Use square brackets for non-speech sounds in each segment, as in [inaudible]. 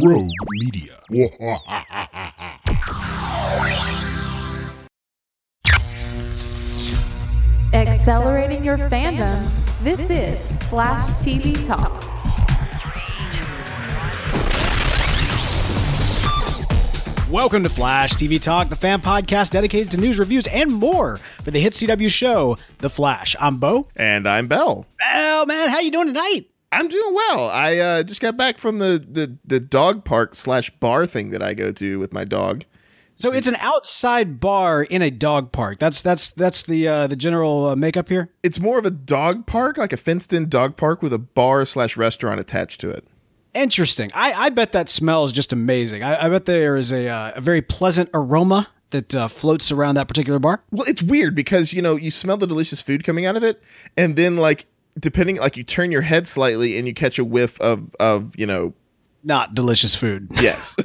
Rogue Media. Accelerating your fandom. This is Flash TV Talk. Welcome to Flash TV Talk, the fan podcast dedicated to news, reviews, and more for the hit CW show, The Flash. I'm Bo. And I'm Bell. Oh man, how you doing tonight? I'm doing well. I uh, just got back from the, the, the dog park slash bar thing that I go to with my dog. So it's an outside bar in a dog park. That's that's that's the uh, the general uh, makeup here. It's more of a dog park, like a fenced in dog park with a bar slash restaurant attached to it. Interesting. I, I bet that smells just amazing. I, I bet there is a, uh, a very pleasant aroma that uh, floats around that particular bar. Well, it's weird because you know you smell the delicious food coming out of it, and then like depending, like you turn your head slightly and you catch a whiff of of you know Not delicious food. yes. [laughs]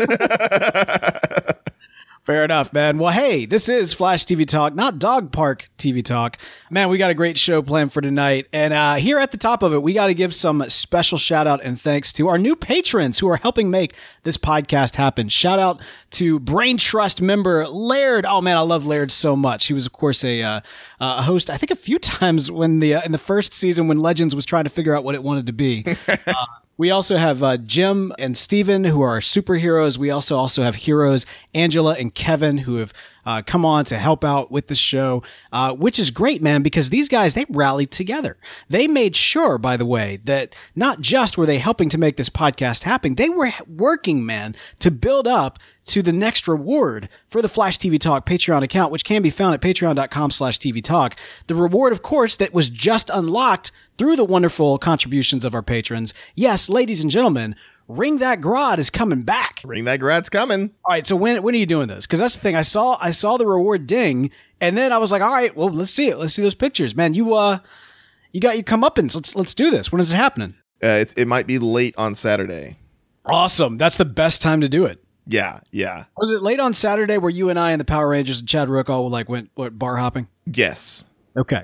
Fair enough, man. Well, hey, this is Flash TV Talk, not Dog Park TV Talk. Man, we got a great show planned for tonight. And uh, here at the top of it, we got to give some special shout out and thanks to our new patrons who are helping make this podcast happen. Shout out to Brain Trust member Laird. Oh, man, I love Laird so much. He was, of course, a, uh, a host, I think, a few [laughs] times when the uh, in the first season when Legends was trying to figure out what it wanted to be. [laughs] We also have uh, Jim and Steven, who are superheroes. We also also have heroes Angela and Kevin, who have uh, come on to help out with the show, uh, which is great, man, because these guys they rallied together. They made sure, by the way, that not just were they helping to make this podcast happen, they were working, man, to build up to the next reward for the Flash TV Talk Patreon account, which can be found at patreon.com slash TV Talk. The reward, of course, that was just unlocked through the wonderful contributions of our patrons. Yes, ladies and gentlemen, Ring That Grodd is coming back. Ring that Grodd's coming. All right, so when when are you doing this? Because that's the thing. I saw I saw the reward ding, and then I was like, all right, well, let's see it. Let's see those pictures, man. You uh, you got your comeuppance. Let's let's do this. When is it happening? Uh, it's it might be late on Saturday. Awesome. That's the best time to do it. Yeah, yeah, Was it late on Saturday where you and I and the Power Rangers and Chad Rook all like went what bar hopping? yes. Okay,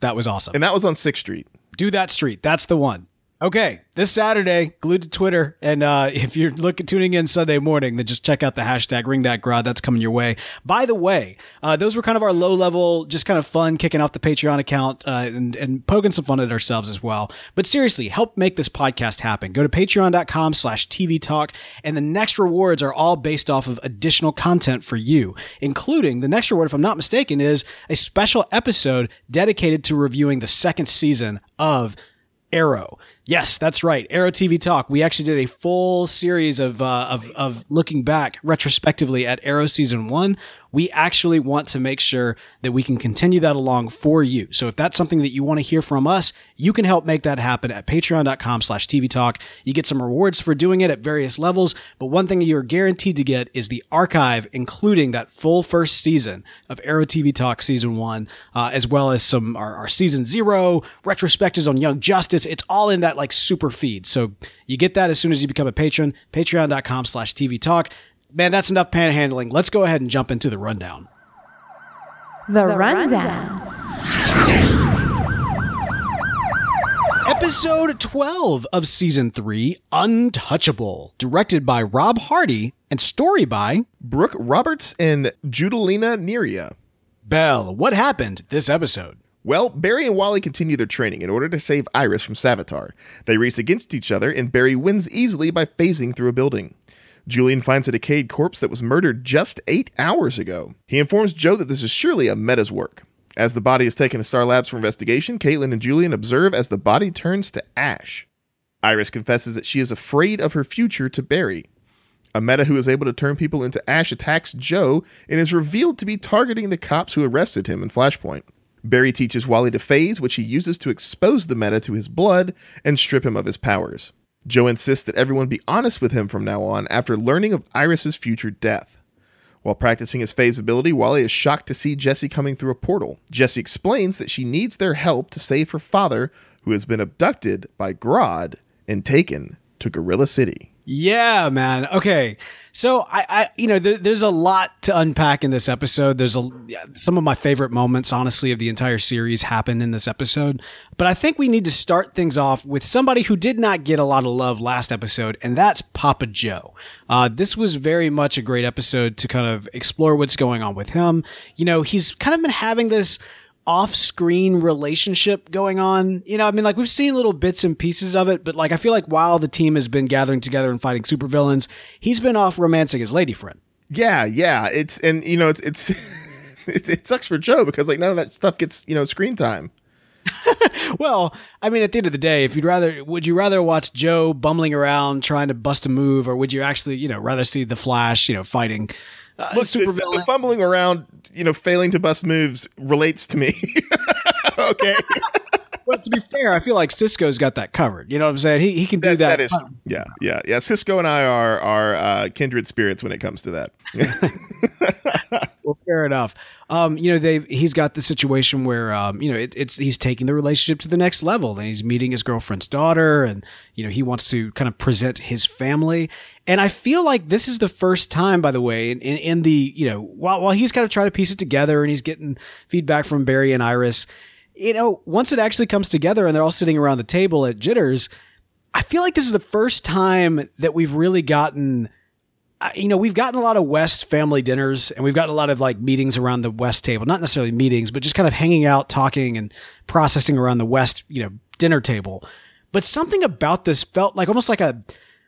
that was awesome. And that was on Sixth Street. do that street. That's the one. Okay, this Saturday, glued to Twitter, and uh, [laughs] if you're looking tuning in Sunday morning, then just check out the hashtag Ring That Grodd. That's coming your way. By the way, uh, those were kind of our low level, just kind of fun, kicking off the Patreon account uh, and and poking some fun at ourselves as well. But seriously, help make this podcast happen. Go to Patreon.com/slash TV Talk, and the next rewards are all based off of additional content for you, including the next reward, if I'm not mistaken, is a special episode dedicated to reviewing the second season of Arrow. Yes, that's right. Arrow TV Talk. We actually did a full series of, uh, of of looking back retrospectively at Arrow season one. We actually want to make sure that we can continue that along for you. So if that's something that you want to hear from us, you can help make that happen at patreon.com slash TV Talk. You get some rewards for doing it at various levels, but one thing you're guaranteed to get is the archive, including that full first season of Arrow TV Talk season one, uh, as well as some our, our season zero retrospectives on Young Justice. It's all in that like super feed. So you get that as soon as you become a patron, patreon.com slash TV Talk. Man, that's enough panhandling. Let's go ahead and jump into the rundown. The, Rundown. Episode 12 of season 3, Untouchable, directed by Rob Hardy and story by Brooke Roberts and Judalina Neira. Bell. What happened this episode? Well, Barry and Wally continue their training in order to save Iris from Savitar. They race against each other, and Barry wins easily by phasing through a building. Julian finds a decayed corpse that was murdered just eight hours ago. He informs Joe that this is surely a Meta's work. As the body is taken to Star Labs for investigation, Caitlin and Julian observe as the body turns to ash. Iris confesses that she is afraid of her future to Barry. A meta who is able to turn people into ash attacks Joe and is revealed to be targeting the cops who arrested him in Flashpoint. Barry teaches Wally to phase, which he uses to expose the meta to his blood and strip him of his powers. Joe insists that everyone be honest with him from now on after learning of Iris's future death. While practicing his phase ability, Wally is shocked to see Jesse coming through a portal. Jesse explains that she needs their help to save her father, who has been abducted by Grodd and taken to Gorilla City. Yeah, man. Okay. So I, I you know, there, there's a lot to unpack in this episode. There's a some of my favorite moments, honestly, of the entire series happen in this episode. But I think we need to start things off with somebody who did not get a lot of love last episode, and that's Papa Joe. Uh, this was very much a great episode to kind of explore what's going on with him. You know, he's kind of been having this off-screen relationship going on. You know, I mean, like we've seen little bits and pieces of it, but like I feel like while the team has been gathering together and fighting supervillains, he's been off romancing his lady friend. Yeah, yeah. It's and you know it's it's [laughs] it, it sucks for Joe because like none of that stuff gets you know screen time. [laughs] well, I mean, at the end of the day, if you'd rather, would you rather watch Joe bumbling around trying to bust a move, or would you actually, you know, rather see the Flash, you know, fighting uh, Look, the, the, fumbling around, you know, failing to bust moves relates to me. [laughs] okay. well, to be fair, I feel like Cisco's got that covered. You know what I'm saying? He, he can do that. That is, yeah, yeah, yeah. Cisco and I are are uh, kindred spirits when it comes to that. [laughs] [laughs] well, fair enough. Um, you know, they he's got the situation where um, you know, it, it's he's taking the relationship to the next level, and he's meeting his girlfriend's daughter, and you know, he wants to kind of present his family. And I feel like this is the first time, by the way, in, in, the you know, while while he's kind of trying to piece it together, and he's getting feedback from Barry and Iris you know, once it actually comes together and they're all sitting around the table at Jitters, I feel like this is the first time that we've really gotten you know, we've gotten a lot of West family dinners and we've gotten a lot of like meetings around the West table, not necessarily meetings, but just kind of hanging out, talking and processing around the West, you know, dinner table. But something about this felt like almost like a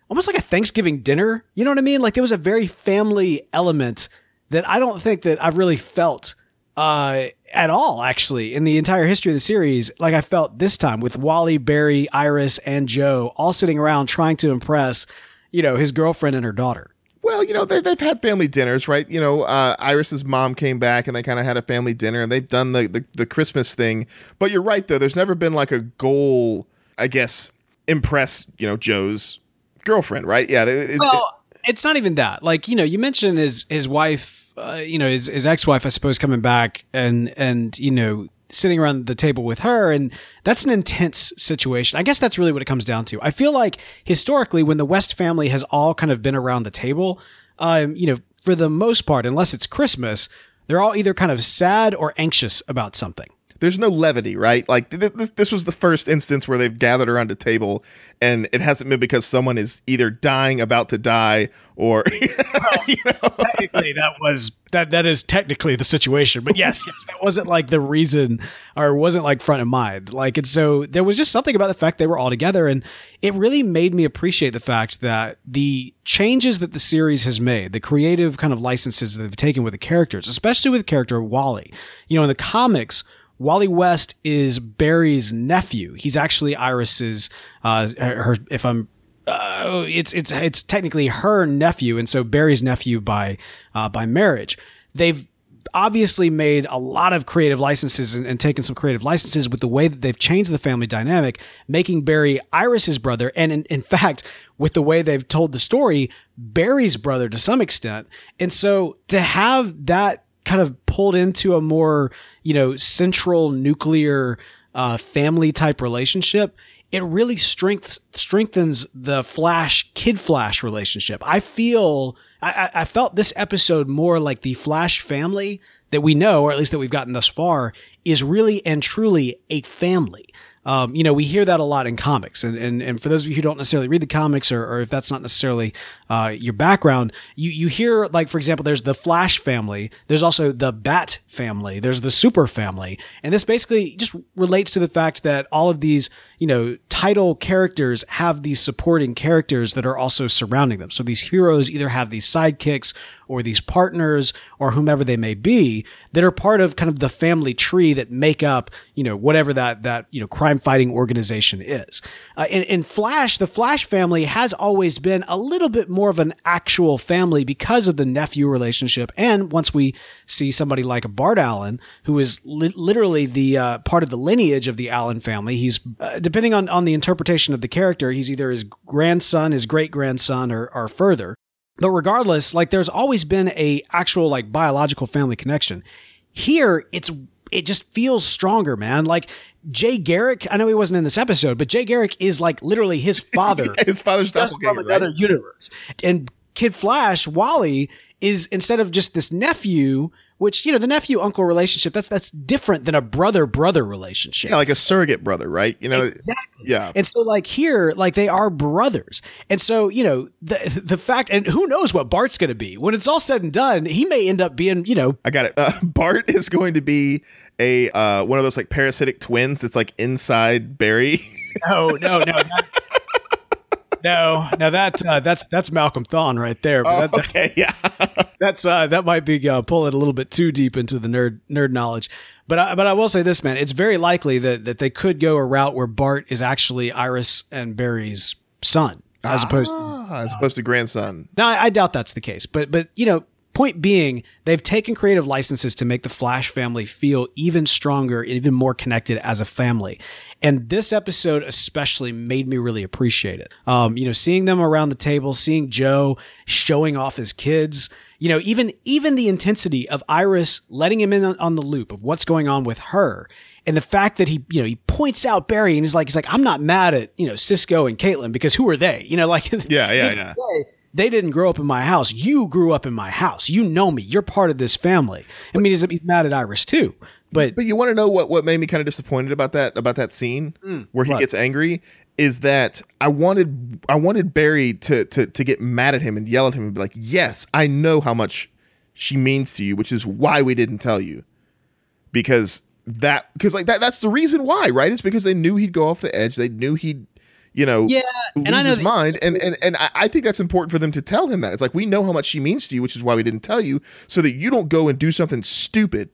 almost like a Thanksgiving dinner. You know what I mean? Like there was a very family element that I don't think that I've really felt uh, at all, actually, in the entire history of the series, like I felt this time with Wally, Barry, Iris, and Joe all sitting around trying to impress, you know, his girlfriend and her daughter. Well, you know, they, have had family dinners, right? You know, uh, Iris's mom came back and they kind of had a family dinner and they've done the, the, the Christmas thing. But you're right, though. There's never been like a goal, I guess, impress, you know, Joe's girlfriend, right? Yeah. It, well, it, it's not even that. Like, you know, you mentioned his, his wife uh, you know, his, his ex-wife, I suppose, coming back and, and, you know, sitting around the table with her. And that's an intense situation. I guess that's really what it comes down to. I feel like historically, when the West family has all kind of been around the table, um, you know, for the most part, unless it's Christmas, they're all either kind of sad or anxious about something there's no levity, right? Like th- th- this was the first instance where they've gathered around a table, and it hasn't been because someone is either dying, about to die, or [laughs] well, you know. technically that was that that is technically the situation. But yes, yes, that wasn't like the reason, or wasn't like front of mind. Like, and so there was just something about the fact they were all together, and it really made me appreciate the fact that the changes that the series has made, the creative kind of licenses that they've taken with the characters, especially with the character Wally. You know, in the comics Wally West is Barry's nephew. He's actually Iris's, uh, her, if I'm, uh, it's, it's, it's technically her nephew. And so Barry's nephew by, uh, by marriage. They've obviously made a lot of creative licenses and, and, taken some creative licenses with the way that they've changed the family dynamic, making Barry Iris's brother. And in, in [laughs] fact, with the way they've told the story, Barry's brother to some extent. And so to have that kind of pulled into a more, you know, central nuclear uh, family type relationship, it really strengths strengthens the Flash Kid Flash relationship. I feel I, I felt this episode more like the Flash family that we know, or at least that we've gotten thus far, is really and truly a family. Um, you know, we hear that a lot in comics. And, and, and for those of you who don't necessarily read the comics or, or if that's not necessarily uh, your background, you, you hear, like, for example, there's the Flash family, there's also the Bat family, there's the Super family. And this basically just relates to the fact that all of these, you know, title characters have these supporting characters that are also surrounding them. So these heroes either have these sidekicks or these partners or whomever they may be that are part of kind of the family tree that make up, you know, whatever that, that, you know, crime fighting organization is. Uh, in, in Flash, the Flash family has always been a little bit more of an actual family because of the nephew relationship. And once we see somebody like Bart Allen, who is li- literally the uh, part of the lineage of the Allen family, he's, uh, depending on, on the interpretation of the character, he's either his grandson, his great grandson, or, or further. But regardless, like there's always been a actual like biological family connection. Here, it's it just feels stronger, man. Like Jay Garrick, I know he wasn't in this episode, but Jay Garrick is like literally his [laughs] father. His father's just from right? another universe. And Kid Flash, Wally, is instead of just this nephew, which you know the nephew uncle relationship that's that's different than a brother brother relationship. Yeah, like a surrogate brother, right? You know, Exactly. yeah. And so like here, like they are brothers. And so, you know, the the fact and who knows what Bart's gonna be. When it's all said and done, he may end up being, you know, I got it. Uh, [laughs] Bart is going to be a uh, one of those like parasitic twins that's like inside Barry. [laughs] no, no, no. not- no, now that uh, that's that's Malcolm Thawne right there. But that, okay, [laughs] yeah. that's uh, that might be uh, pulling a little bit too deep into the nerd nerd knowledge. But I, but I will say this, man, it's very likely that that they could go a route where Bart is actually Iris and Barry's son, as opposed to Ah, as opposed to grandson. Now, I, I doubt that's the case, but but you know, point being, they've taken creative licenses to make the Flash family feel even stronger, even more connected as a family. And this episode especially made me really appreciate it. Um, you know, seeing them around the table, seeing Joe showing off his kids, you know, even even the intensity of Iris letting him in on, on the loop of what's going on with her. And the fact that he, you know, he points out Barry and he's like, he's like, I'm not mad at, you know, Cisco and Caitlin because who are they? You know, like, [laughs] Yeah, yeah, yeah. They didn't grow up in my house. You grew up in my house. You know me. You're part of this family. I mean, he's, he's mad at Iris too, but But you want to know what what made me kind of disappointed about that about that scene mm. where he what? gets angry is that I wanted I wanted Barry to to to get mad at him and yell at him and be like, "Yes, I know how much she means to you, which is why we didn't tell you." Because that because like that that's the reason why, right? It's because they knew he'd go off the edge. They knew he'd you know yeah. And I know his mind and and and I, I think that's important for them to tell him that it's like we know how much she means to you which is why we didn't tell you so that you don't go and do something stupid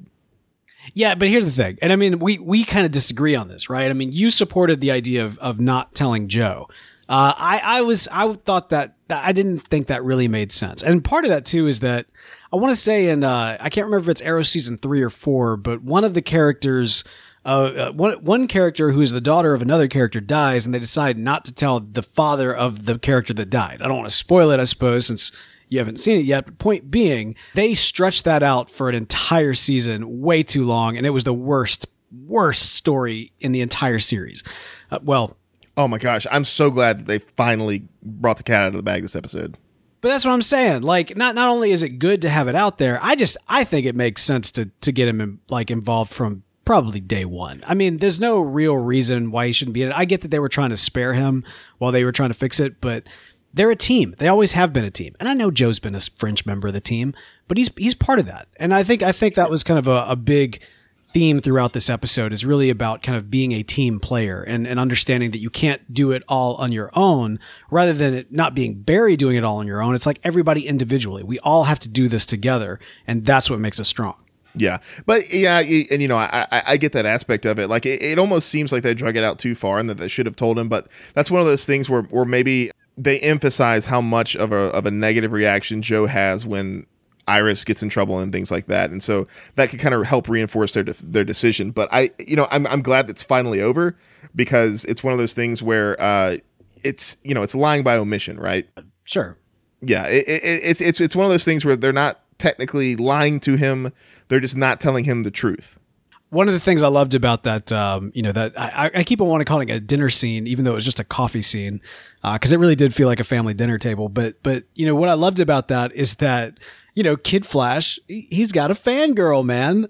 Yeah, but here's the thing, and I mean, we we kind of disagree on this, right? I mean, you supported the idea of of not telling Joe. Uh, I I was I thought that I didn't think that really made sense, and part of that too is that I want to say and uh, I can't remember if it's Arrow season three or four, but one of the characters. Uh, uh, one one character who is the daughter of another character dies, and they decide not to tell the father of the character that died. I don't want to spoil it, I suppose, since you haven't seen it yet. But point being, they stretched that out for an entire season, way too long, and it was the worst, worst story in the entire series. Uh, well, Oh my gosh, I'm so glad that they finally brought the cat out of the bag this episode. but that's what I'm saying. Like, not not only is it good to have it out there, I just I think it makes sense to to get him in, like involved from probably day one. I mean, there's no real reason why he shouldn't be in it. I get that they were trying to spare him while they were trying to fix it, but they're a team. They always have been a team. And I know Joe's been a fringe member of the team, but he's he's part of that. And I think I think that was kind of a, a big theme throughout this episode is really about kind of being a team player and, and understanding that you can't do it all on your own rather than it not being Barry doing it all on your own. It's like everybody individually. We all have to do this together. And that's what makes us strong. Yeah, but yeah, and you know, I I, get that aspect of it. Like, it, it almost seems like they drug it out too far, and that they should have told him. But that's one of those things where where maybe they emphasize how much of a of a negative reaction Joe has when Iris gets in trouble and things like that, and so that could kind of help reinforce their de- their decision. But I, you know, I'm I'm glad it's finally over because it's one of those things where uh, it's you know it's lying by omission, right? Sure. yeah it, it, it's it's it's one of those things where they're not technically lying to him they're just not telling him the truth One of the things I loved about that, um, you know, that I, I keep on wanting to call it a dinner scene, even though it was just a coffee scene, because it really did feel like a family dinner table. But, but you know, what I loved about that is that, you know, Kid Flash, he- he's got a fangirl, man.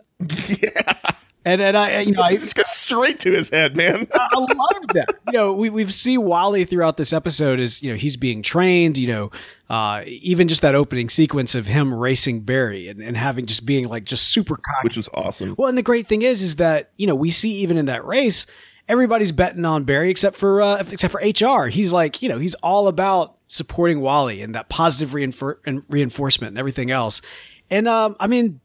yeah [laughs] [laughs] And and I, you know, [laughs] I, just goes straight to his head man [laughs] I loved that. You know, we we see Wally throughout this episode as you know he's being trained. You know, uh, even just that opening sequence of him racing Barry and, and having just being like just super cocky. which was awesome Well, and the great thing is, is that you know we see even in that race, everybody's betting on Barry except for uh, except for HR. He's like, you know, he's all about supporting Wally and that positive reinfor- and reinforcement and everything else. And um, I mean,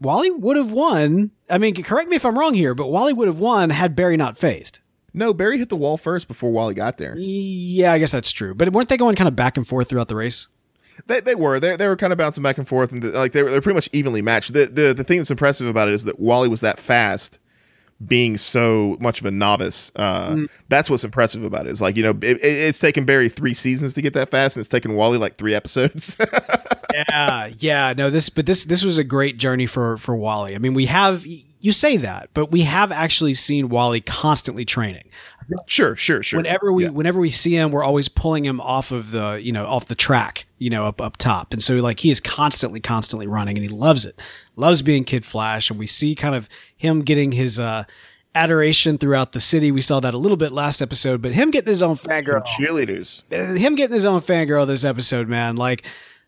Wally would have won. I mean, correct me if I'm wrong here, but Wally would have won had Barry not faced. no barry hit the wall first before wally got there Yeah, I guess that's true. But weren't they going kind of back and forth throughout the race? they, they were they, they were kind of bouncing back and forth and like they were, they're pretty much evenly matched the, the the thing that's impressive about it is that wally was that fast being so much of a novice uh that's what's impressive about it is like you know it- it's taken barry three seasons to get that fast and it's taken wally like three episodes [laughs] yeah, yeah. No, this but this this was a great journey for for Wally. I mean, we have you say that, but we have actually seen Wally constantly training. Sure, sure, sure. Whenever we Yeah. whenever we see him, we're always pulling him off of the you know off the track, you know up up top, and so like he is constantly constantly running, and he loves it, loves being Kid Flash, and we see kind of him getting his uh, adoration throughout the city. We saw that a little bit last episode, but him getting his own fangirl, cheerleaders. uh, him getting his own fangirl this episode, man, like.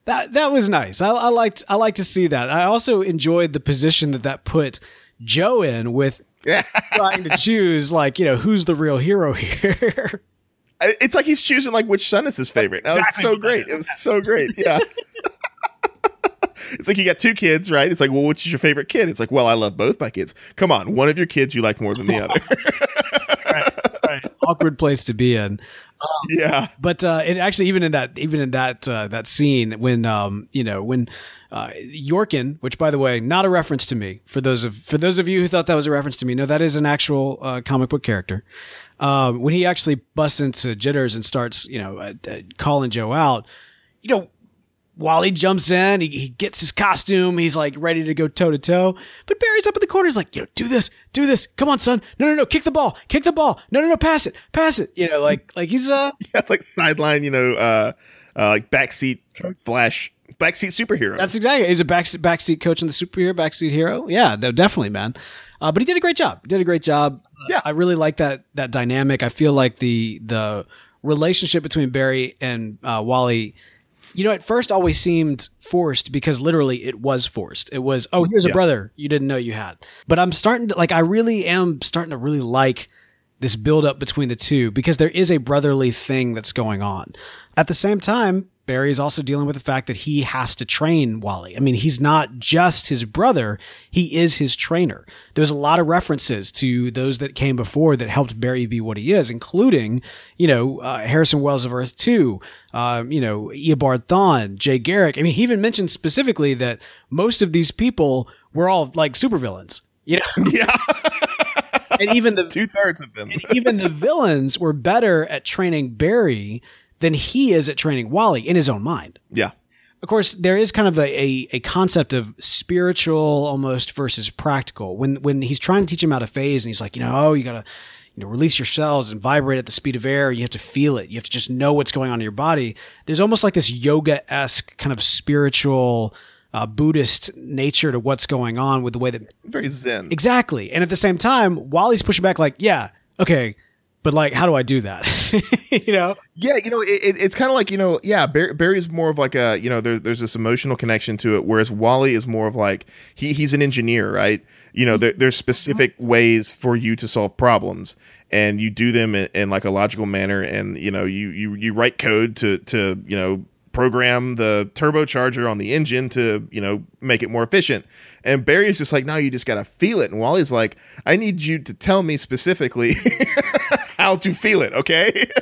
That, that was nice. I, I liked I like to see that. I also enjoyed the position that that put Joe in with [laughs] trying to choose like you know who's the real hero [laughs] here. It's like he's choosing like which son is his favorite. That was so great. It was so great. Yeah. [laughs] it's like you got two kids, right? It's like, well, which is your favorite kid? It's like, well, I love both my kids. Come on, one of your kids you like more than the other. Awkward place to be in. Yeah. But uh, it actually even in that even in that uh, that scene when um, you know when uh, Yorkin, which by the way, not a reference to me for those of for those of you who thought that was a reference to me, no, that is an actual uh, comic book character. Um, when he actually busts into jitters and starts, you know, uh, uh, calling Joe out, you know, Wally jumps in, he, he gets his costume, he's like ready to go toe to toe. But Barry's up in the corner, he's like, you know, do this, do this, come on, son, no, no, no, kick the ball, kick the ball, no, no, no, pass it, pass it, you know, like, like he's uh, [laughs] Yeah, it's like sideline, you know, uh, uh like backseat flash, backseat superhero. That's exactly. He's a back, backseat coach in the superhero, backseat hero. Yeah, no, definitely, man. Uh, but he did a great job. He did a great job. Yeah. I really like that that dynamic. I feel like the the relationship between Barry and uh, Wally. You know, at first always seemed forced because literally it was forced. It was, oh, here's a brother you didn't know you had. But I'm starting to like, I really am starting to really like this build up between the two because there is a brotherly thing that's going on. At the same time, Barry is also dealing with the fact that he has to train Wally. I mean, he's not just his brother, he is his trainer. There's a lot of references to those that came before that helped Barry be what he is, including, you know, uh, Harrison Wells of Earth 2, um, you know, Eobard Thawne, Jay Garrick. I mean, he even mentioned specifically that most of these people were all like supervillains. You know, [laughs] yeah, and even the two thirds of them. and even the villains were better at training Barry than he is at training Wally in his own mind. yeah, Of course, there is kind of a, a, a concept of spiritual almost versus practical. When when he's trying to teach him how to phase, and he's like, you know, oh, you gotta, you know, release your cells and vibrate at the speed of air. You have to feel it. You have to just know what's going on in your body. There's almost like this yoga esque kind of spiritual, uh, Buddhist nature to what's going on with the way that very zen. Exactly. And at the same time, Wally's pushing back, like, yeah, okay, but like, how do I do that? [laughs] you know? Yeah, you know, it, it, it's kind of like you know, yeah, Bar- Barry's more of like a you know, there, there's this emotional connection to it, whereas Wally is more of like he he's an engineer, right? You know, there, there's specific mm-hmm. ways for you to solve problems, and you do them in, in like a logical manner, and you know, you you you write code to to you know program the turbocharger on the engine to you know make it more efficient and barry's just like no you just gotta feel it and wally's like i need you to tell me specifically [laughs] how to feel it okay [laughs]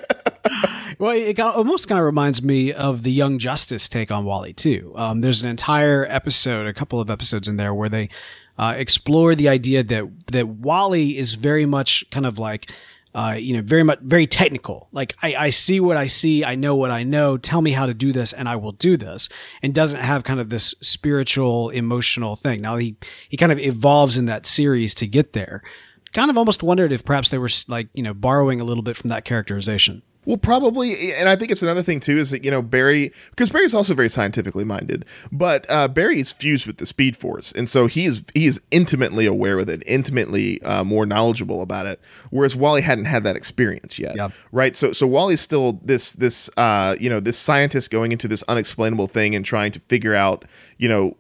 Well, it got, almost kind of reminds me of the Young Justice take on Wally too. Um, there's an entire episode, a couple of episodes in there where they uh, explore the idea that that Wally is very much kind of like. Uh, you know, very much, very technical. Like I, I see what I see, I know what I know. Tell me how to do this, and I will do this. And doesn't have kind of this spiritual, emotional thing. Now he he kind of evolves in that series to get there. Kind of almost wondered if perhaps they were like you know borrowing a little bit from that characterization. Well, probably, and I think it's another thing too is that you know Barry, because Barry's also very scientifically minded, but uh, Barry is fused with the Speed Force, and so he is he is intimately aware with it, intimately uh, more knowledgeable about it. Whereas Wally hadn't had that experience yet, right? So so Wally's still this this uh, you know this scientist going into this unexplainable thing and trying to figure out you know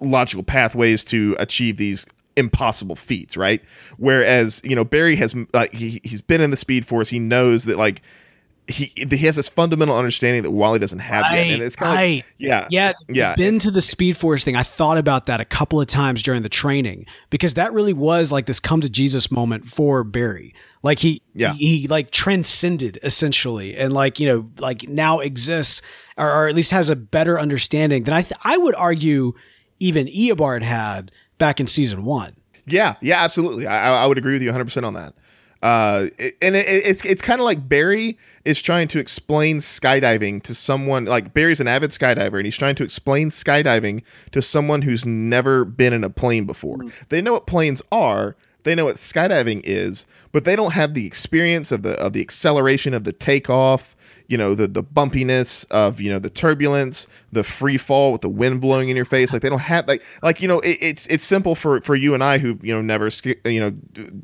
logical pathways to achieve these impossible feats, right? Whereas you know Barry has like he he's been in the Speed Force, he knows that like he he has this fundamental understanding that Wally doesn't have yet, and it's kind of right. yeah Yeah, yeah. Been to the Speed Force thing. I thought about that a couple of times during the training because that really was like this come to Jesus moment for Barry. Like he, Yeah. he, he, like transcended essentially, and like you know, like now exists or, or at least has a better understanding than I. Th- I would argue even Eobard had back in season one. Yeah, yeah, absolutely. I, I would agree with you 100 percent on that. Uh, and it, it's it's kind of like Barry is trying to explain skydiving to someone like Barry's an avid skydiver and he's trying to explain skydiving to someone who's never been in a plane before. They know what planes are, they know what skydiving is, but they don't have the experience of the of the acceleration of the takeoff, you know, the the bumpiness of you know the turbulence, the free fall with the wind blowing in your face. Like they don't have like like you know it, it's it's simple for for you and I who you know never you know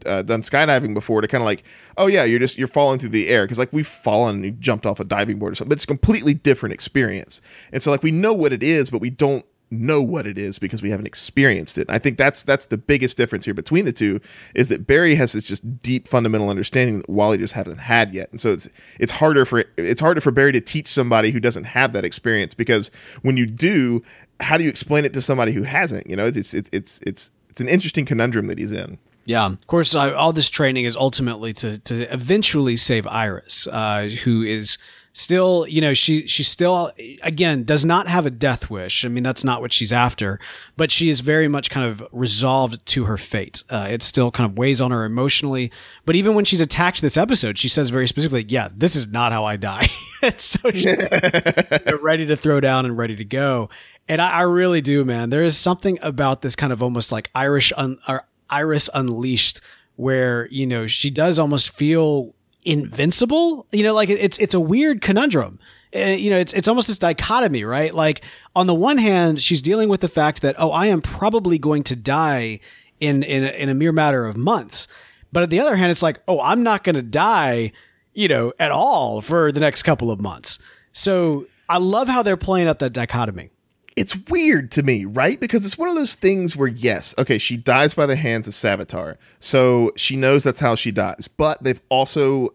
uh, done skydiving before to kind of like oh yeah you're just you're falling through the air because like we've fallen and you jumped off a diving board or something, but it's a completely different experience. And so like we know what it is, but we don't know what it is because we haven't experienced it. I think that's that's the biggest difference here between the two is that Barry has this just deep fundamental understanding that Wally just hasn't had yet. And so it's it's harder for it's harder for Barry to teach somebody who doesn't have that experience because when you do, how do you explain it to somebody who hasn't? You know, it's it's it's it's it's an interesting conundrum that he's in. Yeah, of course. Uh, all this training is ultimately to to eventually save Iris, uh, who is still, you know, she she still again does not have a death wish. I mean, that's not what she's after, but she is very much kind of resolved to her fate. Uh, it still kind of weighs on her emotionally. But even when she's attacked this episode, she says very specifically, "Yeah, this is not how I die." [laughs] so she's ready to throw down and ready to go. And I, I really do, man. There is something about this kind of almost like Irish un, or Iris Unleashed, where you know she does almost feel invincible. You know, like it's it's a weird conundrum. Uh, you know, it's it's almost this dichotomy, right? Like on the one hand, she's dealing with the fact that oh, I am probably going to die in in in a mere matter of months. But on the other hand, it's like oh, I'm not going to die, you know, at all for the next couple of months. So I love how they're playing up that dichotomy. It's weird to me, right? Because it's one of those things where, yes, okay, she dies by the hands of Savitar. So she knows that's how she dies. But they've also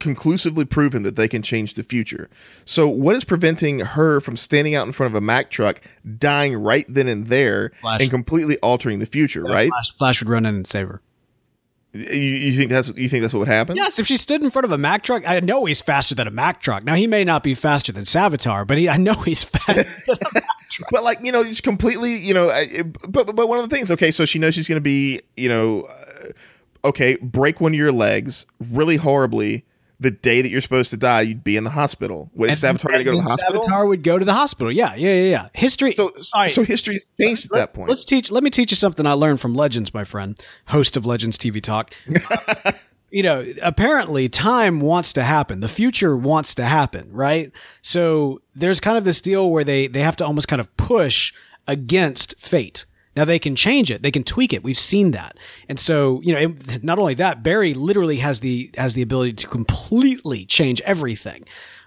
conclusively proven that they can change the future. So what is preventing her from standing out in front of a Mack truck, dying right then and there, Flash. and completely altering the future, right? Flash, Flash would run in and save her. You, you think that's you think that's what would happen? Yes, if she stood in front of a Mack truck, I know he's faster than a Mack truck. Now he may not be faster than Savitar, but he, I know he's [laughs] faster. [laughs] but like you know it's completely you know but but one of the things okay so she knows she's going to be you know uh, okay break one of your legs really horribly the day that you're supposed to die you'd be in the hospital what is Savitar going to go to the hospital Savitar would go to the hospital. Yeah, yeah, yeah, yeah. History. so right. so history changed at that point Let's teach. Let me teach you something I learned from Legends, my friend, host of Legends TV Talk. [laughs] you know, apparently time wants to happen. The future wants to happen, right? So there's kind of this deal where they they have to almost kind of push against fate. Now they can change it, they can tweak it. We've seen that, and so you know, not only that, Barry literally has the has the ability to completely change everything.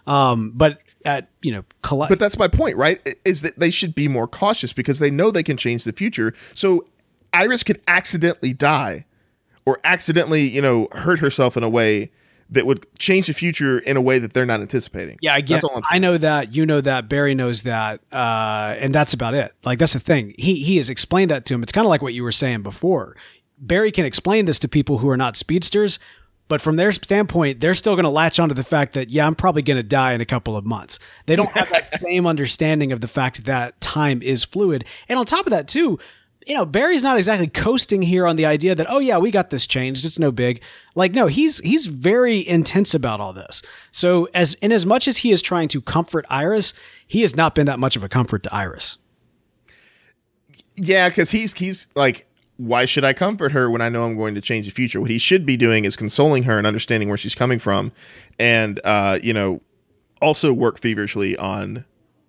Um, but at you know, colla- But that's my point, right? Is that they should be more cautious because they know they can change the future. So Iris could accidentally die or accidentally, you know, hurt herself in a way that would change the future in a way that they're not anticipating. Yeah, all I'm I know that you know that Barry knows that, uh, and that's about it. Like that's the thing. He he has explained that to him. It's kind of like what you were saying before. Barry can explain this to people who are not speedsters, but from their standpoint, they're still going to latch onto the fact that yeah, I'm probably going to die in a couple of months. They don't have that [laughs] same understanding of the fact that time is fluid, and on top of that too. You know, Barry's not exactly coasting here on the idea that, oh yeah, we got this changed. It's no big. Like, no, he's he's very intense about all this. So as in as much as he is trying to comfort Iris, he has not been that much of a comfort to Iris. Yeah, because he's he's like, why should I comfort her when I know I'm going to change the future? What he should be doing is consoling her and understanding where she's coming from, and uh, you know, also work feverishly on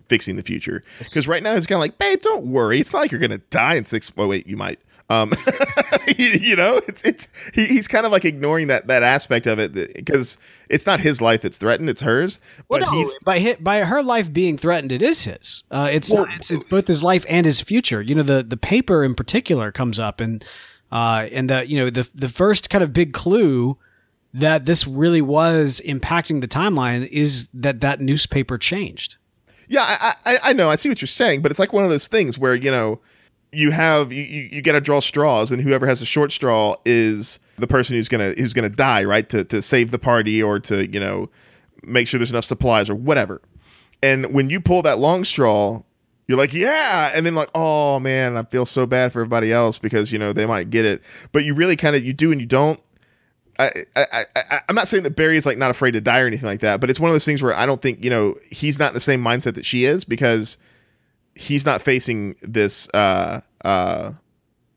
fixing the future. Because right now he's kind of like, babe, don't worry. It's not like you're gonna die in six. Oh wait, you might. Um, [laughs] you, you know, it's it's he, he's kind of like ignoring that that aspect of it because it's not his life that's threatened; it's hers. Well, But no, by by her life being threatened, it is his. Uh, it's, Well- it's it's both his life and his future. You know, the the paper in particular comes up, and uh, and the you know the the first kind of big clue that this really was impacting the timeline is that that newspaper changed. Yeah, I, I I know. I see what you're saying, but it's like one of those things where you know you have you, you, got to draw straws, and whoever has a short straw is the person who's gonna who's gonna die, right? To to save the party or to you know make sure there's enough supplies or whatever. And when you pull that long straw, you're like, yeah, and then like, oh man, I feel so bad for everybody else because you know they might get it, but you really kind of you do and you don't. I, I, I, I'm not saying that Barry is like not afraid to die or anything like that, but it's one of those things where I don't think you know he's not in the same mindset that she is because he's not facing this. Uh, uh,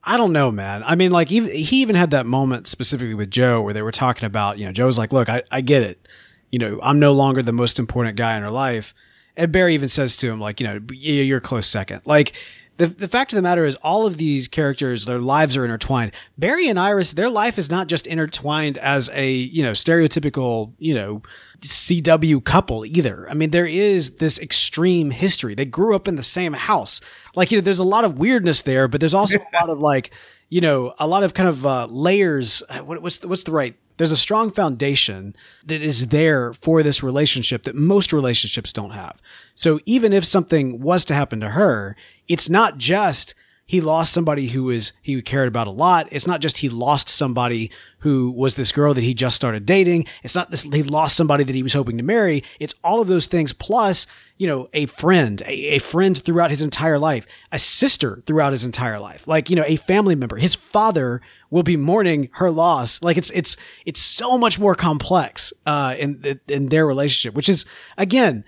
I don't know, man. I mean, like he even had that moment specifically with Joe where they were talking about, you know, Joe's like, "Look, I, I get it. You know, I'm no longer the most important guy in her life." And Barry even says to him, like, you know, you're a close second. Like, the, the fact of the matter is all of these characters their lives are intertwined. Barry and iris their life is not just intertwined as a you know stereotypical you know cw couple either. I mean there is this extreme history. They grew up in the same house. Like you know there's a lot of weirdness there but there's also a lot of like you know a lot of kind of uh, layers. What, what's the, what's the right there's a strong foundation that is there for this relationship that most relationships don't have. So even if something was to happen to her, it's not just he lost somebody who was he cared about a lot. It's not just he lost somebody who was this girl that he just started dating. It's not this he lost somebody that he was hoping to marry. It's all of those things plus, you know, a friend, a, a friend throughout his entire life, a sister throughout his entire life, like, you know, a family member. His father will be mourning her loss. Like it's it's it's so much more complex uh in in their relationship, which is again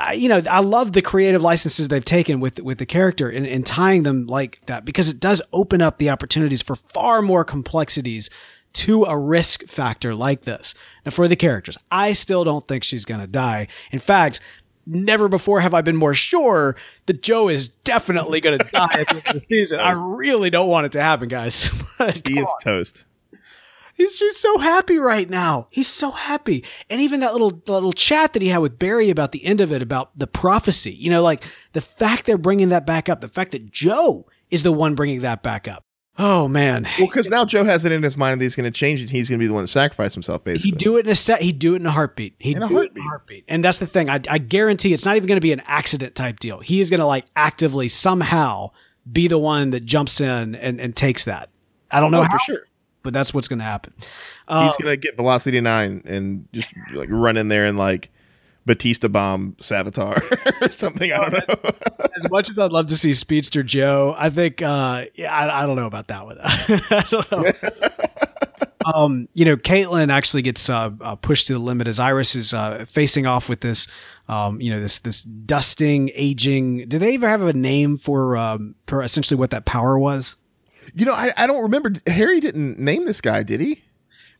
I, you know, I love the creative licenses they've taken with with the character and, and tying them like that because it does open up the opportunities for far more complexities to a risk factor like this. And for the characters, I still don't think she's going to die. In fact, never before have I been more sure that Joe is definitely going to die at the end of the [laughs] season. I really don't want it to happen, guys. [laughs] he is toast. He's just so happy right now. He's so happy. And even that little little chat that he had with Barry about the end of it about the prophecy. You know, like the fact they're bringing that back up, the fact that Joe is the one bringing that back up. Oh man. Well, because now Joe has it in his mind that he's going to change it. He's going to be the one to sacrifice himself. Basically, he'd do it in a set. He'd do it in a heartbeat. He'd in a do heartbeat. it in a heartbeat. And that's the thing. I, I guarantee it's not even going to be an accident type deal. He is going to like actively somehow be the one that jumps in and, and takes that. I don't know oh, how, for sure but that's what's going to happen. Um, He's going to get Velocity Nine and just like run in there and like Batista bomb Savitar [laughs] or something. I don't know. as, [laughs] as, much as I'd love to see Speedster Joe, I think uh, yeah, I, I, don't know about that one. [laughs] I don't know. um, you know, Caitlin actually gets uh, uh, pushed to the limit as Iris is uh, facing off with this. Um, you know, this this dusting, aging. Do they ever have a name for um, for essentially what that power was? You know, I, I don't remember. Harry didn't name this guy, did he?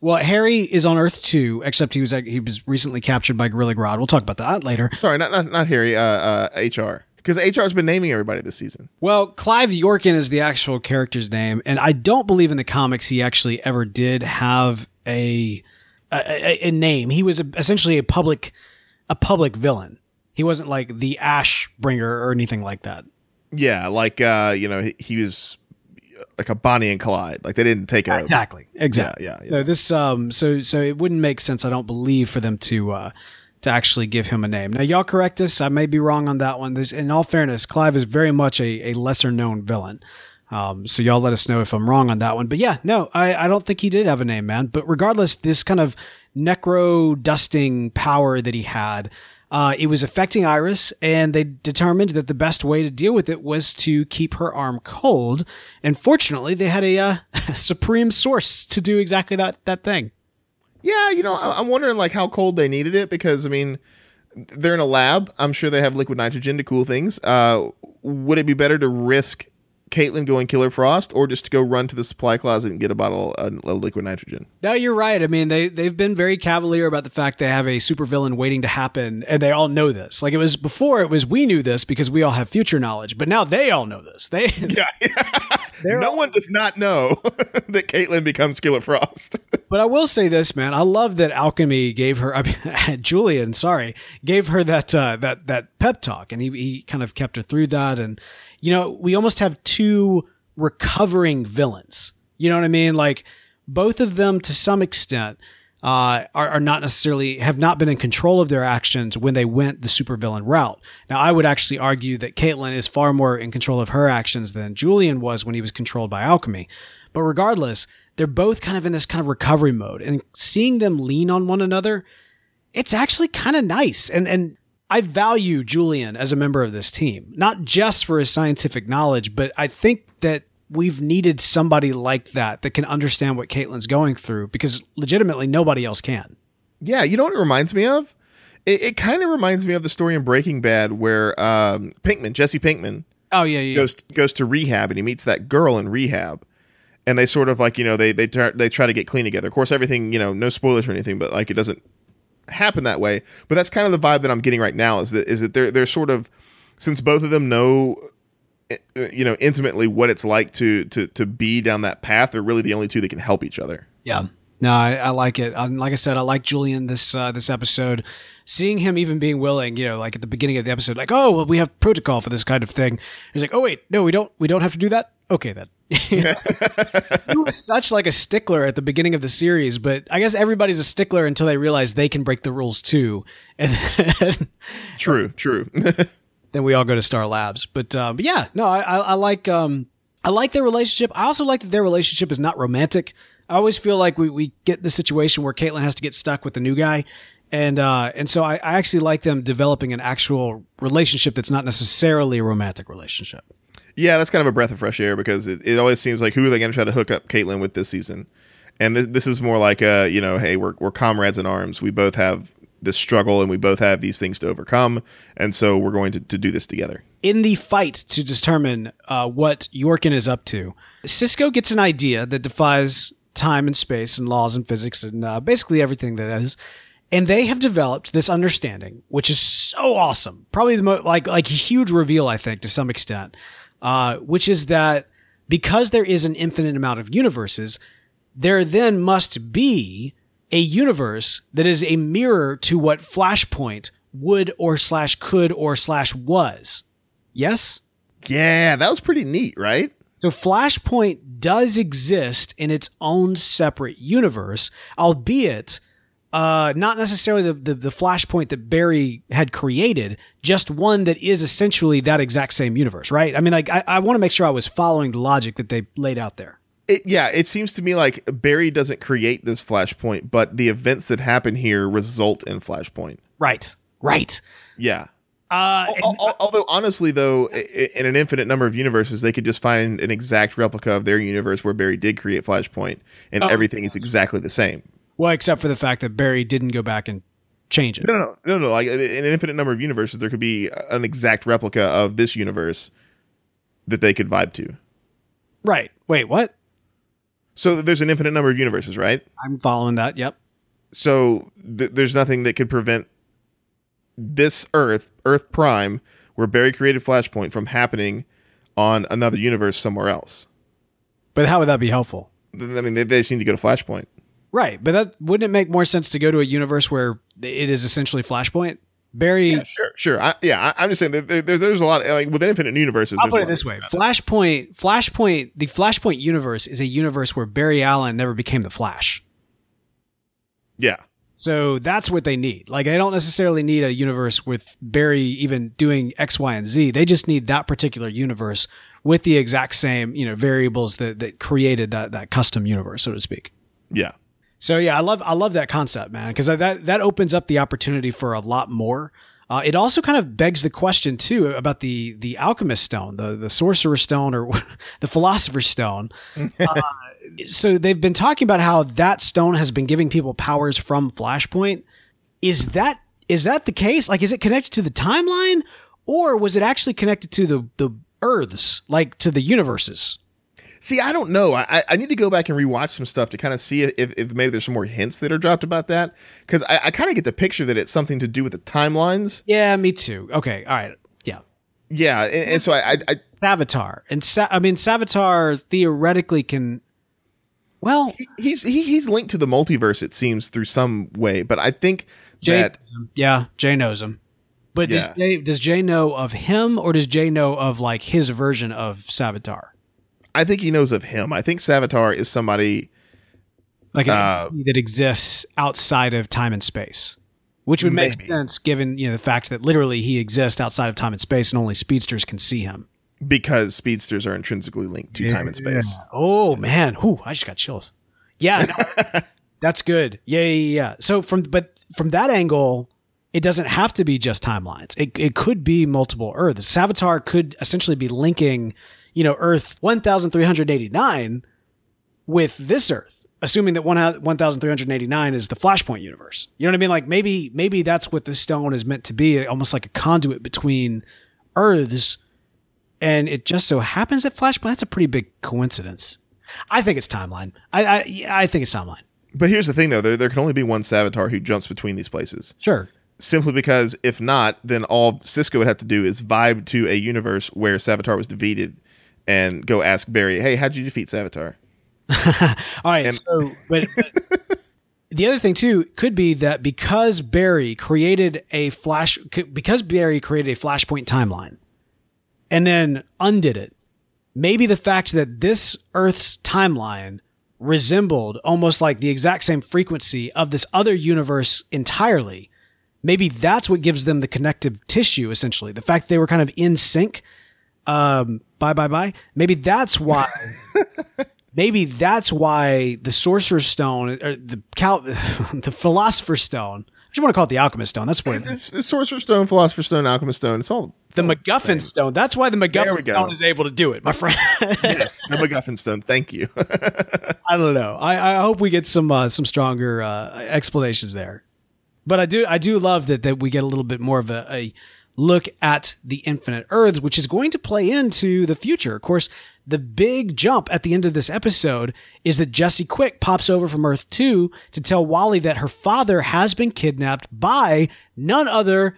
Well, Harry is on Earth 2, except he was he was recently captured by Gorilla Grodd. We'll talk about that later. Sorry, not not, not Harry. Uh, uh, HR because HR's been naming everybody this season. Well, Clive Yorkin is the actual character's name, and I don't believe in the comics he actually ever did have a a, a name. He was a, essentially a public a public villain. He wasn't like the Ash Bringer or anything like that. Yeah, like uh, you know, he, he was like a Bonnie and Clyde. Like they didn't take it exactly, exactly. Yeah, yeah, yeah. So this, um, so so it wouldn't make sense. I don't believe for them to uh, to actually give him a name. Now, y'all correct us. I may be wrong on that one. This, in all fairness, Clive is very much a, a lesser known villain. Um, so y'all let us know if I'm wrong on that one. But yeah, no, I, I don't think he did have a name, man. But regardless, this kind of necro dusting power that he had uh, it was affecting Iris, and they determined that the best way to deal with it was to keep her arm cold. And fortunately, they had a, uh, [laughs] supreme source to do exactly that that thing. Yeah, you know, I'm wondering like how cold they needed it because I mean, they're in a lab. I'm sure they have liquid nitrogen to cool things. Uh, would it be better to risk Caitlin going Killer Frost, or just to go run to the supply closet and get a bottle of, liquid nitrogen. No, you're right. I mean, they they've been very cavalier about the fact they have a supervillain waiting to happen, and they all know this. Like it was before, it was we knew this because we all have future knowledge, but now they all know this. They [laughs] yeah, [laughs] no all, one does not know [laughs] that Caitlin becomes Killer Frost. but I will say this, man. I love that Alchemy gave her. I mean, Julian, sorry, gave her that uh, that that pep talk, and he he kind of kept her through that and you know, we almost have two recovering villains. You know what I mean? Like both of them, to some extent, uh, are, are, not necessarily have not been in control of their actions when they went the supervillain route. Now, I would actually argue that Caitlin is far more in control of her actions than Julian was when he was controlled by alchemy. But regardless, they're both kind of in this kind of recovery mode, and seeing them lean on one another, it's actually kind of nice. And and I value Julian as a member of this team, not just for his scientific knowledge, but I think that we've needed somebody like that that can understand what Caitlin's going through because legitimately nobody else can. Yeah, you know what it reminds me of? It, it kind of reminds me of the story in Breaking Bad where um, Pinkman, Jesse Pinkman, Oh yeah, yeah. goes goes to rehab and he meets that girl in rehab, and they sort of like you know they they they try to get clean together. Of course, everything you know, no spoilers or anything, but like it doesn't happen that way. But that's kind of the vibe that I'm getting right now. Is that is that they're they're sort of since both of them know uh, you know intimately what it's like to to to be down that path. They're really the only two that can help each other. Yeah. No, I, I like it. Um, like I said, I like Julian this uh, this episode. Seeing him even being willing, you know, like at the beginning of the episode, like, oh, well, we have protocol for this kind of thing. He's like, oh wait, no, we don't. We don't have to do that. Okay then. [laughs] he was such like a stickler at the beginning of the series, but I guess everybody's a stickler until they realize they can break the rules too, [laughs] and then, True, true. [laughs] then we all go to Star Labs. But, uh, but yeah, no, I, I, I like um, I like their relationship. I also like that their relationship is not romantic. I always feel like we, we get the situation where Caitlin has to get stuck with the new guy. And uh, and so I, I actually like them developing an actual relationship that's not necessarily a romantic relationship. Yeah, that's kind of a breath of fresh air because it, it always seems like who are they going to try to hook up Caitlin with this season? And this, this is more like a, you know, hey, we're, we're comrades in arms. We both have this struggle and we both have these things to overcome. And so we're going to, to do this together. In the fight to determine uh, what Yorkin is up to, Cisco gets an idea that defies time and space and laws and physics and uh, basically everything that is. And they have developed this understanding, which is so awesome. Probably the most like like huge reveal, I think, to some extent, uh, which is that because there is an infinite amount of universes, there then must be a universe that is a mirror to what Flashpoint would or slash could or slash was. Yes? Yeah, that was pretty neat, right? So Flashpoint does exist in its own separate universe, albeit uh, not necessarily the, the, the Flashpoint that Barry had created, just one that is essentially that exact same universe, right? I mean, like, I, I want to make sure I was following the logic that they laid out there. It, yeah, it seems to me like Barry doesn't create this Flashpoint, but the events that happen here result in Flashpoint. Right. Right. Yeah. Uh, al- although honestly though in an infinite number of universes they could just find an exact replica of their universe where barry did create flashpoint and Oh, everything is exactly the same well, except for the fact that Barry didn't go back and change it. no no no no like in an infinite number of universes there could be an exact replica of this universe that they could vibe to Right. Wait, what? so there's an infinite number of universes right I'm following that. Yep. so th- there's nothing that could prevent this earth earth prime where barry created flashpoint from happening on another universe somewhere else But how would that be helpful? I mean they, they just need to go to flashpoint Right, but that wouldn't it make more sense to go to a universe where it is essentially Flashpoint? Barry, Yeah, sure, sure. I, yeah, I, I'm just saying that there, there, there's a lot of, like with infinite universes. I'll put it this way: Flashpoint, Flashpoint, the Flashpoint universe is a universe where Barry Allen never became the Flash. Yeah, So that's what they need. Like, they don't necessarily need a universe with Barry even doing X, Y, and Z. They just need that particular universe with the exact same, you know, variables that that created that that custom universe, so to speak. yeah, So yeah, I love I love that concept, man, because that that opens up the opportunity for a lot more. Uh, it also kind of begs the question too about the the alchemist stone, the the sorcerer's stone, or [laughs] the philosopher's stone. [laughs] uh, so they've been talking about how that stone has been giving people powers from Flashpoint. Is that is that the case? Like, is it connected to the timeline, or was it actually connected to the the Earths, like to the universes? See, I don't know. I, I need to go back and rewatch some stuff to kind of see if, if maybe there's some more hints that are dropped about that. Because I, I kind of get the picture that it's something to do with the timelines. Yeah, me too. Okay, all right, yeah. Yeah, and, and so I, I, I Savitar. And Sa- I mean, Savitar theoretically can. Well, he's he, he's linked to the multiverse. It seems through some way, but I think Jay, that yeah, Jay knows him. But Yeah. does, Jay, does Jay know of him, or does Jay know of like his version of Savitar? I think he knows of him. I think Savitar is somebody. Like Uh, that exists outside of time and space, which would make sense given you know the fact that literally he exists outside of time and space, and only speedsters can see him. Because speedsters are intrinsically linked to time and space. Oh man, whew, I just got chills. Yeah, no, [laughs] that's good. Yeah, yeah, yeah. So from but from that angle, it doesn't have to be just timelines. It it could be multiple Earths. Savitar could essentially be linking, you know, Earth 1389 with this Earth, assuming that 1389 is the Flashpoint universe. You know what I mean? Like maybe maybe that's what the stone is meant to be, almost like a conduit between Earths. And it just so happens that Flashpoint that's a pretty big coincidence. I think it's timeline. I I, I think it's timeline. But here's the thing, though: there, there can only be one Savitar who jumps between these places. Sure. Simply because if not, then all Cisco would have to do is vibe to a universe where Savitar was defeated, and go ask Barry, "Hey, how'd you defeat Savitar?" [laughs] all right. And- so, but, but [laughs] the other thing too could be that because Barry created a flash, because Barry created a Flashpoint timeline, and then undid it, maybe the fact that this Earth's timeline resembled almost like the exact same frequency of this other universe entirely. Maybe that's what gives them the connective tissue, essentially. The fact they were kind of in sync. Um, bye, bye, bye. Maybe that's why. [laughs] maybe that's why the Sorcerer's Stone or the Cal, [laughs] the Philosopher's Stone I just want to call it the Alchemist Stone. That's what it is. It's Sorcerer's Stone, Philosopher's Stone, Alchemist Stone. It's all it's the all MacGuffin same. Stone. That's why the MacGuffin Stone is able to do it, my friend. [laughs] yes, the MacGuffin Stone. Thank you. I don't know. I, I hope we get some uh, some stronger uh, explanations there. But I do I do love that that we get a little bit more of a, a look at the infinite earths, which is going to play into the future. Of course, the big jump at the end of this episode is that Jesse Quick pops over from Earth 2 to tell Wally that her father has been kidnapped by none other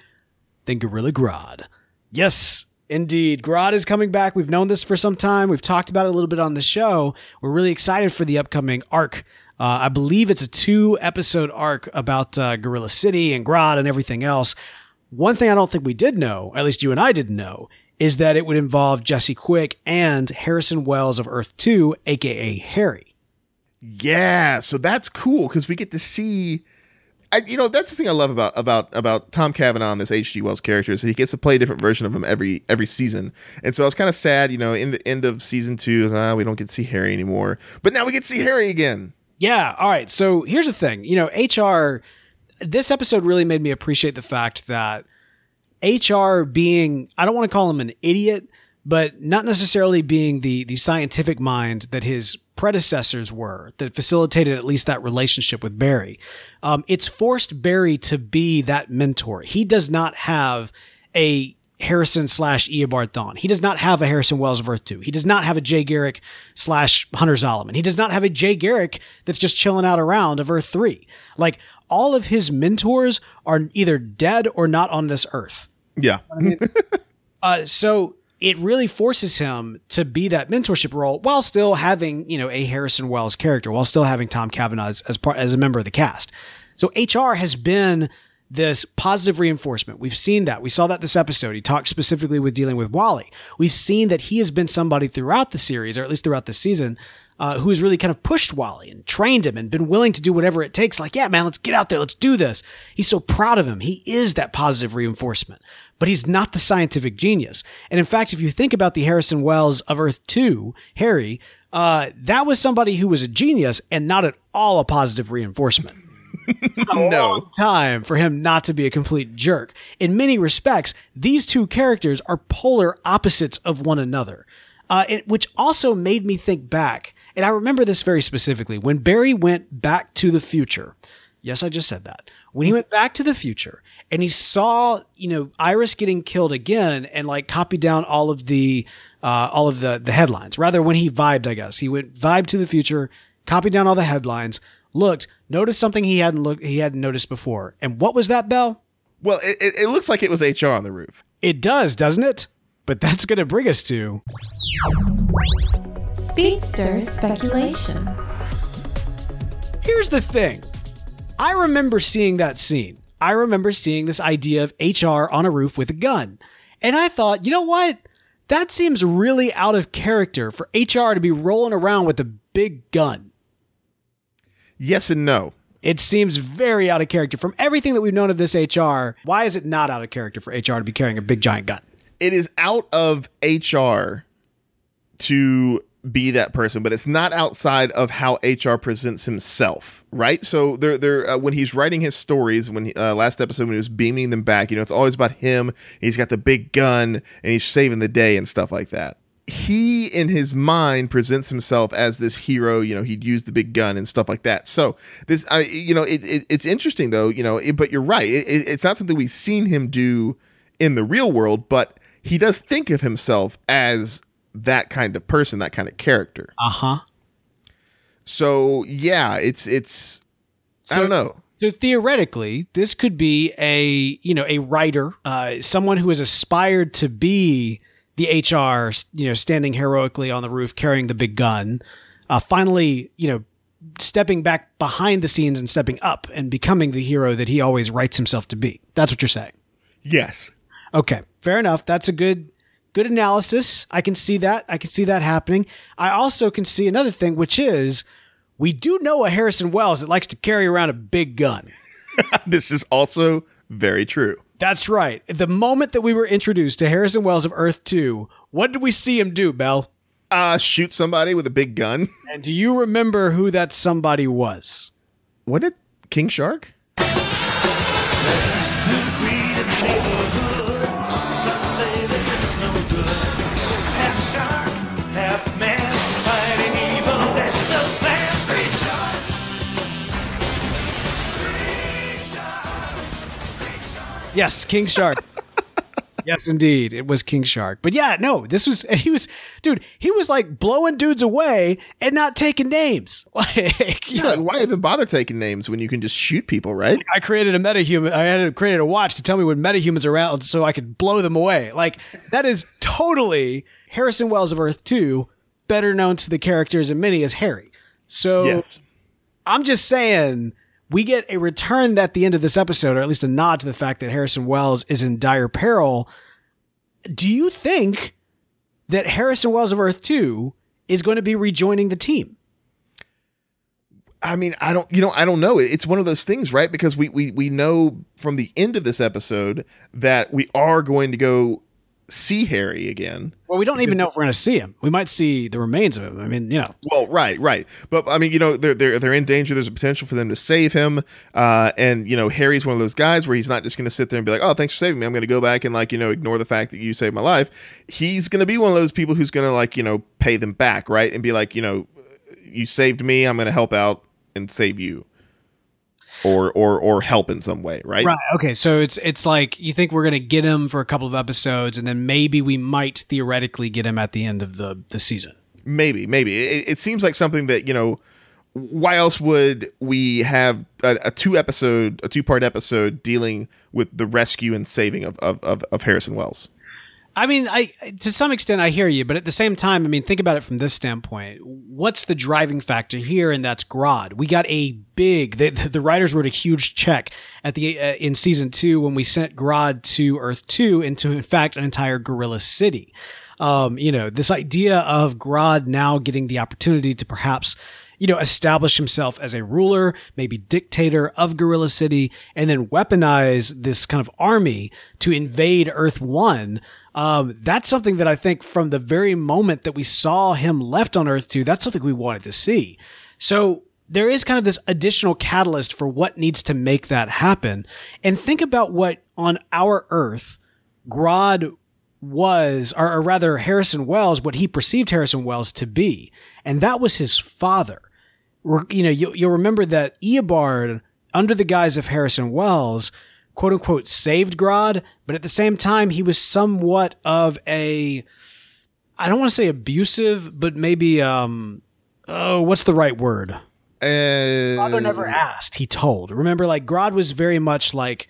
than Gorilla Grodd. Yes, indeed. Grodd is coming back. We've known this for some time. We've talked about it a little bit on the show. We're really excited for the upcoming arc. Uh, I believe it's a two episode arc about uh, Gorilla City and Grodd and everything else. One thing I don't think we did know, at least you and I didn't know, is that it would involve Jesse Quick and Harrison Wells of Earth 2, aka Harry. Yeah, so that's cool because we get to see I, you know that's the thing I love about about about Tom Cavanagh and this H.G. Wells character is that he gets to play a different version of him every every season, and so I was kind of sad, you know, in the end of season two, ah, we don't get to see Harry anymore, but now we get to see Harry again. Yeah. All right. So here's the thing, you know, HR this episode really made me appreciate the fact that HR being, I don't want to call him an idiot, but not necessarily being the the scientific mind that his predecessors were that facilitated at least that relationship with Barry. Um, it's forced Barry to be that mentor. He does not have a Harrison slash Eobard Thawne. He does not have a Harrison Wells of Earth 2. He does not have a Jay Garrick slash Hunter Zolomon. He does not have a Jay Garrick that's just chilling out around of Earth 3. Like all of his mentors are either dead or not on this Earth. Yeah. I mean, [laughs] uh, so it really forces him to be that mentorship role while still having, you know, a Harrison Wells character, while still having Tom Cavanagh as, as part as a member of the cast. So HR has been this positive reinforcement. We've seen that. We saw that this episode. He talked specifically with dealing with Wally. We've seen that he has been somebody throughout the series, or at least throughout the season, uh, who has really kind of pushed Wally and trained him and been willing to do whatever it takes. Like, yeah, man, let's get out there. Let's do this. He's so proud of him. He is that positive reinforcement, but he's not the scientific genius. And in fact, if you think about the Harrison Wells of Earth 2, Harry, uh, that was somebody who was a genius and not at all a positive reinforcement a no. long time for him not to be a complete jerk. In many respects, these two characters are polar opposites of one another, uh, it, which also made me think back. And I remember this very specifically when Barry went back to the future. Yes, I just said that. When he went back to the future and he saw, you know, Iris getting killed again and like copied down all of the uh, all of the the headlines. Rather, when he vibed, I guess he went vibe to the future, copied down all the headlines, looked, noticed something he hadn't looked he hadn't noticed before. And what was that, Bell? Well, it, it looks like it was HR on the roof. It does, doesn't it? But that's going to bring us to Speedster speculation. Here's the thing. I remember seeing that scene. I remember seeing this idea of HR on a roof with a gun. And I thought, you know what? That seems really out of character for HR to be rolling around with a big gun. Yes and no. It seems very out of character. From everything that we've known of this HR, why is it not out of character for HR to be carrying a big giant gun? It is out of HR to be that person, but it's not outside of how HR presents himself, right? So they're, they're uh, when he's writing his stories, when he, uh, last episode when he was beaming them back, you know, it's always about him. He's got the big gun and he's saving the day and stuff like that. He in his mind presents himself as this hero you know he'd use the big gun and stuff like that. So this I, you know it, it, it's interesting though you know it, but you're right. It, it's not something we've seen him do in the real world but he does think of himself as that kind of person that kind of character. Uh-huh. so yeah it's it's i don't know. So theoretically, this could be a you know a writer, uh, someone who has aspired to be the HR, you know, standing heroically on the roof carrying the big gun, uh, finally, you know, stepping back behind the scenes and stepping up and becoming the hero that he always writes himself to be. That's what you're saying. yes Okay, fair enough. That's a good good analysis. I can see that. I can see that happening. I also can see another thing, which is we do know a Harrison Wells that likes to carry around a big gun. [laughs] this is also very true That's right. The moment that we were introduced to Harrison Wells of Earth 2, what did we see him do, Bell? uh shoot somebody with a big gun [laughs] And do you remember who that somebody was? what did king shark Yes, King Shark. [laughs] yes, indeed. It was King Shark. But yeah, no, this was, he was, dude, he was like blowing dudes away and not taking names. [laughs] Like, Yeah, why even bother taking names when you can just shoot people, right? I created a metahuman. I had created a watch to tell me when metahumans are around so I could blow them away. Like that is totally Harrison Wells of Earth 2, better known to the characters and many as Harry. So Yes. I'm just saying we get a return at the end of this episode, or at least a nod to the fact that Harrison Wells is in dire peril. Do you think that Harrison Wells of Earth 2 is going to be rejoining the team? I mean, I don't, you know, I don't know. It's one of those things, right? Because we we we know from the end of this episode that we are going to go see Harry again. Well, we don't even know if we're going to see him. We might see the remains of him. I mean, you know, Well, right, right. But I mean, you know, they're they're they're in danger. There's a potential for them to save him. Uh, and you know, Harry's one of those guys where he's not just going to sit there and be like, "Oh, thanks for saving me. I'm going to go back and like you know ignore the fact that you saved my life." He's going to be one of those people who's going to like you know pay them back, right? And be like, you know, you saved me. I'm going to help out and save you, or or or help in some way, right? right? Okay, so it's it's like you think we're going to get him for a couple of episodes, and then maybe we might theoretically get him at the end of the the season. Maybe, maybe. It, it seems like something that you know. Why else would we have a, a two episode, a two part episode dealing with the rescue and saving of of, of, of Harrison Wells? I mean, I to some extent I hear you, but at the same time, I mean, think about it from this standpoint. What's the driving factor here? And that's Grodd. We got a big. The, writers wrote a huge check at the uh, in season two when we sent Grodd to Earth two into in fact an entire gorilla city. Um, you know, this idea of Grodd now getting the opportunity to perhaps you know, establish himself as a ruler, maybe dictator of Gorilla City, and then weaponize this kind of army to invade Earth One. Um, that's something that I think from the very moment that we saw him left on Earth Two, that's something we wanted to see. So there is kind of this additional catalyst for what needs to make that happen. And think about what on our Earth, Grodd was, or, or rather Harrison Wells, what he perceived Harrison Wells to be. And that was his father. You know, you, you'll remember that Eobard, under the guise of Harrison Wells, quote unquote, saved Grodd, but at the same time, he was somewhat of a, I don't want to say abusive, but maybe, um, oh, what's the right word? Uh, Father never asked, he told. Remember, like, Grodd was very much like,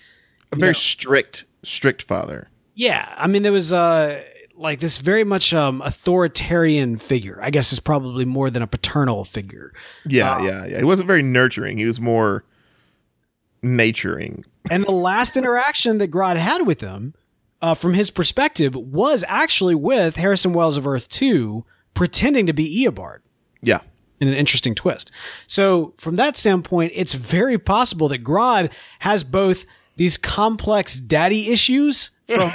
a very strict, strict father. Yeah, I mean there was uh like this very much um authoritarian figure. I guess is probably more than a paternal figure. Yeah, yeah, yeah. He wasn't very nurturing. He was more naturing. And the last interaction that Grodd had with him, uh, from his perspective, was actually with Harrison Wells of Earth 2 pretending to be Eobard Yeah. in an interesting twist. So, from that standpoint, it's very possible that Grodd has both these complex daddy issues from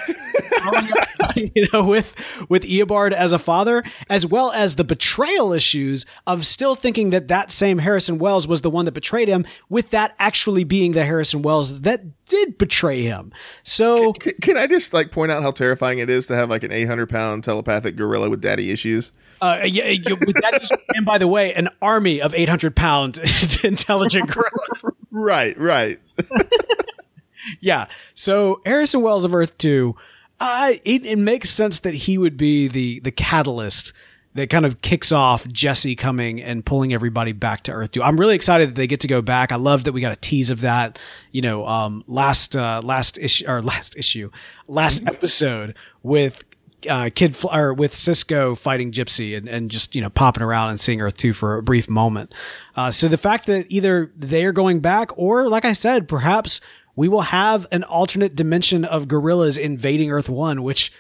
[laughs] you know with with Eobard as a father, as well as the betrayal issues of still thinking that that same Harrison Wells was the one that betrayed him, with that actually being the Harrison Wells that did betray him. So C- Can I just like point out how terrifying it is to have like an 800 pound telepathic gorilla with daddy issues? Uh, yeah, you, with that, and by the way, an army of 800 pound [laughs] intelligent gorillas. [laughs] Right, right. Yeah. So Harrison Wells of Earth 2, uh, it, it makes sense that he would be the the catalyst that kind of kicks off Jesse coming and pulling everybody back to Earth 2. I'm really excited that they get to go back. I love that we got a tease of that, you know, um, last uh, last issue or last [laughs] issue, last episode with uh, Kid Fl- or with Cisco fighting Gypsy and, and just you know popping around and seeing Earth two for a brief moment. Uh, so the fact that either they are going back or, like I said, perhaps we will have an alternate dimension of gorillas invading Earth one, which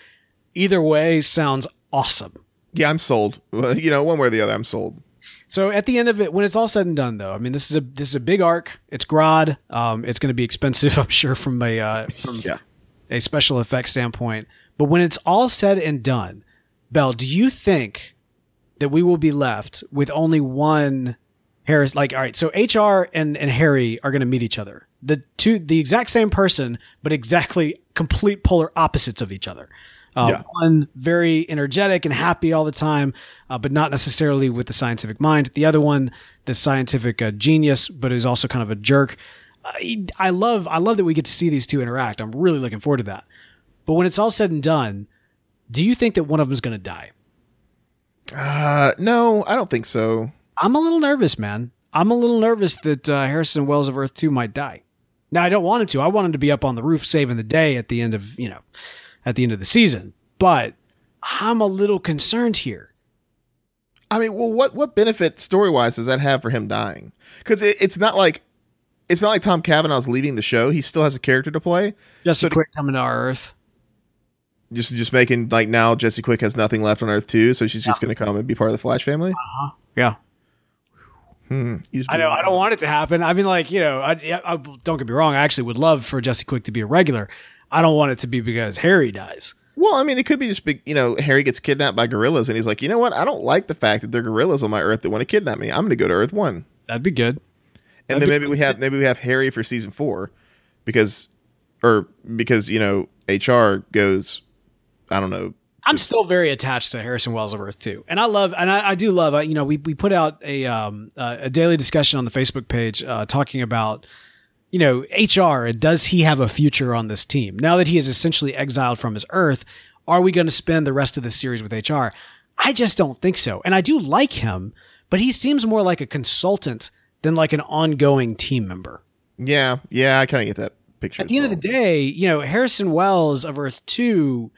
either way sounds awesome. Yeah, I'm sold. You know, one way or the other, I'm sold. So at the end of it, when it's all said and done, though, I mean, this is a this is a big arc. It's Grodd. Um, it's going to be expensive, [laughs] I'm sure, from a uh, from [laughs] Yeah. a special effects standpoint. But when it's all said and done, Bell, do you think that we will be left with only one Harris? Like, all right, so HR and and Harry are going to meet each other. The two, the exact same person, but exactly complete polar opposites of each other. Uh, Yeah. One very energetic and happy all the time, uh, but not necessarily with the scientific mind. The other one, the scientific uh, genius, but is also kind of a jerk. I, I love I love that we get to see these two interact. I'm really looking forward to that. But when it's all said and done, do you think that one of them is going to die? Uh, no, I don't think so. I'm a little nervous, man. I'm a little nervous that uh, Harrison Wells of Earth 2 might die. Now, I don't want him to. I want him to be up on the roof saving the day at the end of, you know, at the end of the season. But I'm a little concerned here. I mean, well, what what benefit story wise does that have for him dying? Because it, it's not like it's not like Tom Cavanagh's leaving the show. He still has a character to play. Just So quick coming to our Earth. Just just making like now Jesse Quick has nothing left on Earth 2, so she's just going to come and be part of the Flash family. Uh-huh. Yeah. Hmm. I know. I don't want it to happen. I mean, like, you know, I, I, don't get me wrong. I actually would love for Jesse Quick to be a regular. I don't want it to be because Harry dies. Well, I mean, it could be just big. You know, Harry gets kidnapped by gorillas, and he's like, you know what? I don't like the fact that there are gorillas on my Earth that want to kidnap me. I'm going to go to Earth One, That'd be good. and then maybe we have maybe we have Harry for season four, because, or because you know HR goes, I don't know. I'm still very attached to Harrison Wells of Earth 2, and I love, and I, I do love. Uh, you know, we we put out a um uh, a daily discussion on the Facebook page uh, talking about, you know, HR and does he have a future on this team now that he is essentially exiled from his Earth? Are we going to spend the rest of the series with HR? I just don't think so, and I do like him, but he seems more like a consultant than like an ongoing team member. Yeah, yeah, I kind of get that picture. At the end of the day, you know, Harrison Wells of Earth 2,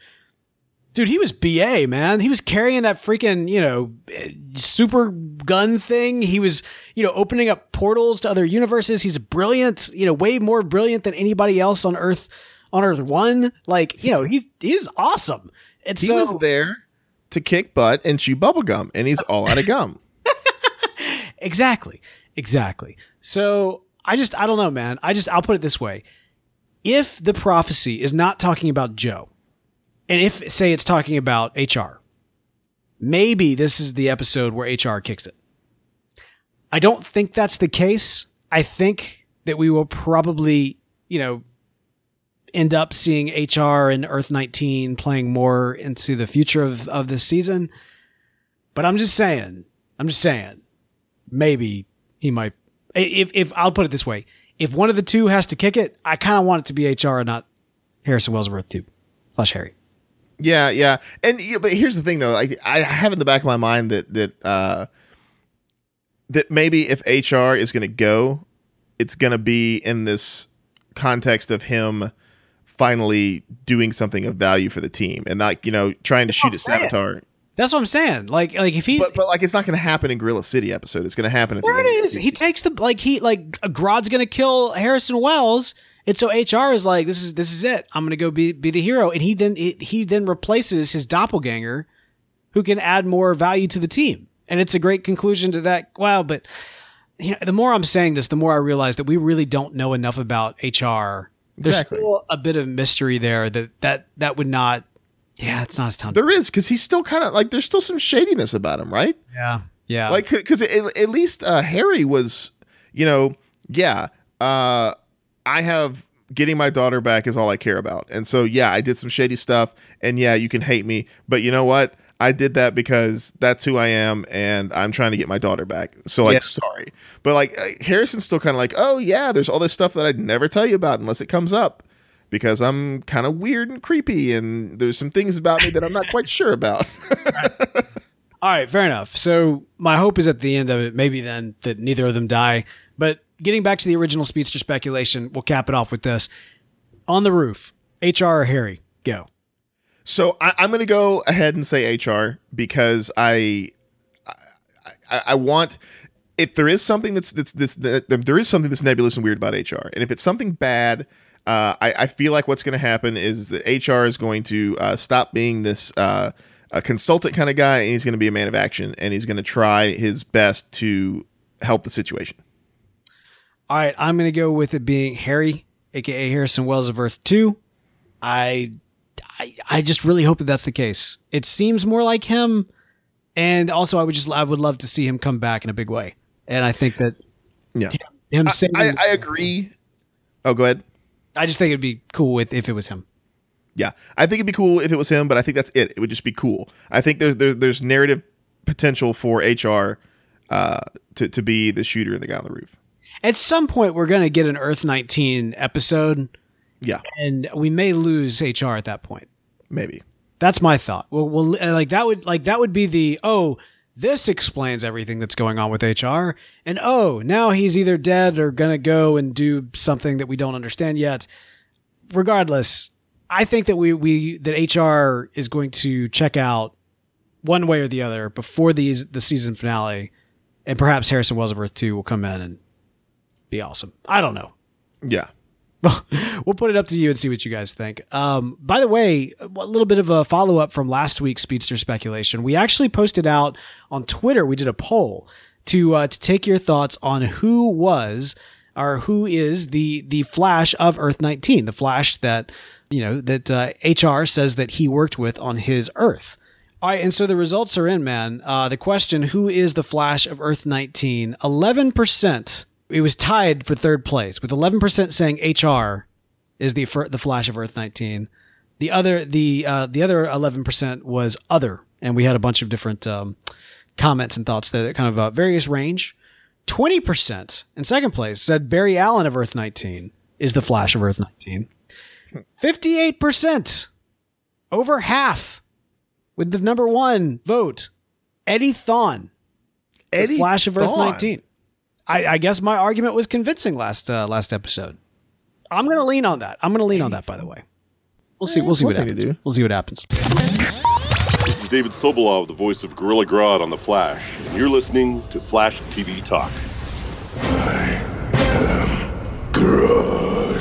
dude, he was BA, man. He was carrying that freaking, you know, super gun thing. He was, you know, opening up portals to other universes. He's brilliant, you know, way more brilliant than anybody else on Earth on Earth 1. Like, you know, he's he's awesome. And he so was there to kick butt and chew bubble gum, and he's all out of gum. [laughs] Exactly. Exactly. So I just, I don't know, man. I just, I'll put it this way. If the prophecy is not talking about Joe, and if, say, it's talking about HR, maybe this is the episode where HR kicks it. I don't think that's the case. I think that we will probably, you know, end up seeing HR and Earth 19 playing more into the future of, of this season. But I'm just saying, I'm just saying, maybe he might. If if I'll put it this way, if one of the two has to kick it, I kind of want it to be HR and not Harrison Wells of Earth two slash Harry. Yeah, yeah. And yeah, but here's the thing though, like I have in the back of my mind that that uh that maybe if HR is going to go, it's going to be in this context of him finally doing something of value for the team and not, you know, trying to shoot at Savitar. That's what I'm saying. Like like if he's But, but like it's not going to happen in Gorilla City episode. It's going to happen at there the it end of the is. He takes the like he like Grodd's gonna kill Harrison Wells. And so HR is like, this is this is it. I'm gonna go be be the hero, and he then he then replaces his doppelganger, who can add more value to the team. And it's a great conclusion to that. Wow, but you know, the more I'm saying this, the more I realize that we really don't know enough about HR there's Exactly. still a bit of mystery there that that that would not. Yeah, it's not as time. There is because he's still kind of like there's still some shadiness about him, right? yeah, yeah. Like because at, at least uh, Harry was, you know, yeah. Uh, I have getting my daughter back is all I care about, and so yeah, I did some shady stuff, and yeah, you can hate me, but you know what? I did that because that's who I am, and I'm trying to get my daughter back. So like, Yeah. sorry, but like uh, Harrison's still kind of like, oh yeah, there's all this stuff that I'd never tell you about unless it comes up. Because I'm kind of weird and creepy, and there's some things about me that I'm not quite sure about. [laughs] All right, fair enough. So my hope is at the end of it, maybe then that neither of them die. But getting back to the original speedster speculation, we'll cap it off with this: on the roof, HR or Harry, go. So I, I'm going to go ahead and say HR because I, I, I want if there is something that's that's this that, there is something that's nebulous and weird about HR, and if it's something bad, uh, I, I feel like what's going to happen is that HR is going to uh, stop being this uh, a consultant kind of guy, and he's going to be a man of action, and he's going to try his best to help the situation. All right, I'm going to go with it being Harry, aka Harrison Wells of Earth Two. I, I, I just really hope that that's the case. It seems more like him, and also I would just I would love to see him come back in a big way. And I think that Yeah, him I, saying, I, I agree. Oh, go ahead. I just think it'd be cool with if it was him. Yeah, I think it'd be cool if it was him, but I think that's it. It would just be cool. I think there's there's, there's narrative potential for HR uh, to to be the shooter and the guy on the roof. At some point, we're going to get an Earth 19 episode, Yeah, and we may lose HR at that point. maybe. That's my thought. Well, well, like that would like that would be the oh, this explains everything that's going on with HR, and oh, now he's either dead or gonna go and do something that we don't understand yet. Regardless, I think that we we that HR is going to check out one way or the other before these the season finale, and perhaps Harrison Wells of Earth Two will come in and be awesome. I don't know. Yeah, [laughs] we'll put it up to you and see what you guys think. Um, by the way, a little bit of a follow up from last week's speedster speculation. We actually posted out on Twitter. We did a poll to uh, to take your thoughts on who was or who is the the Flash of Earth 19, the Flash that you know that uh, HR says that he worked with on his Earth. All right, and so the results are in, man. Uh, the question: Who is the Flash of Earth 19? Eleven percent. It was tied for third place, with eleven percent saying HR is the the Flash of Earth 19. The other the uh, the other eleven percent was other, and we had a bunch of different um, comments and thoughts there, that kind of uh, various range. Twenty percent in second place said Barry Allen of Earth 19 is the Flash of Earth 19. Fifty-eight percent, over half, with the number one vote, Eddie Thawne, Eddie Flash of Earth 19. I, I guess my argument was convincing last uh, last episode. I'm going to lean on that. I'm going to lean on that. By the way, we'll see. We'll see one what happens. We'll see what happens. This is David Sobolov, the voice of Gorilla Grodd on The Flash, and you're listening to Flash TV Talk. I am Grodd.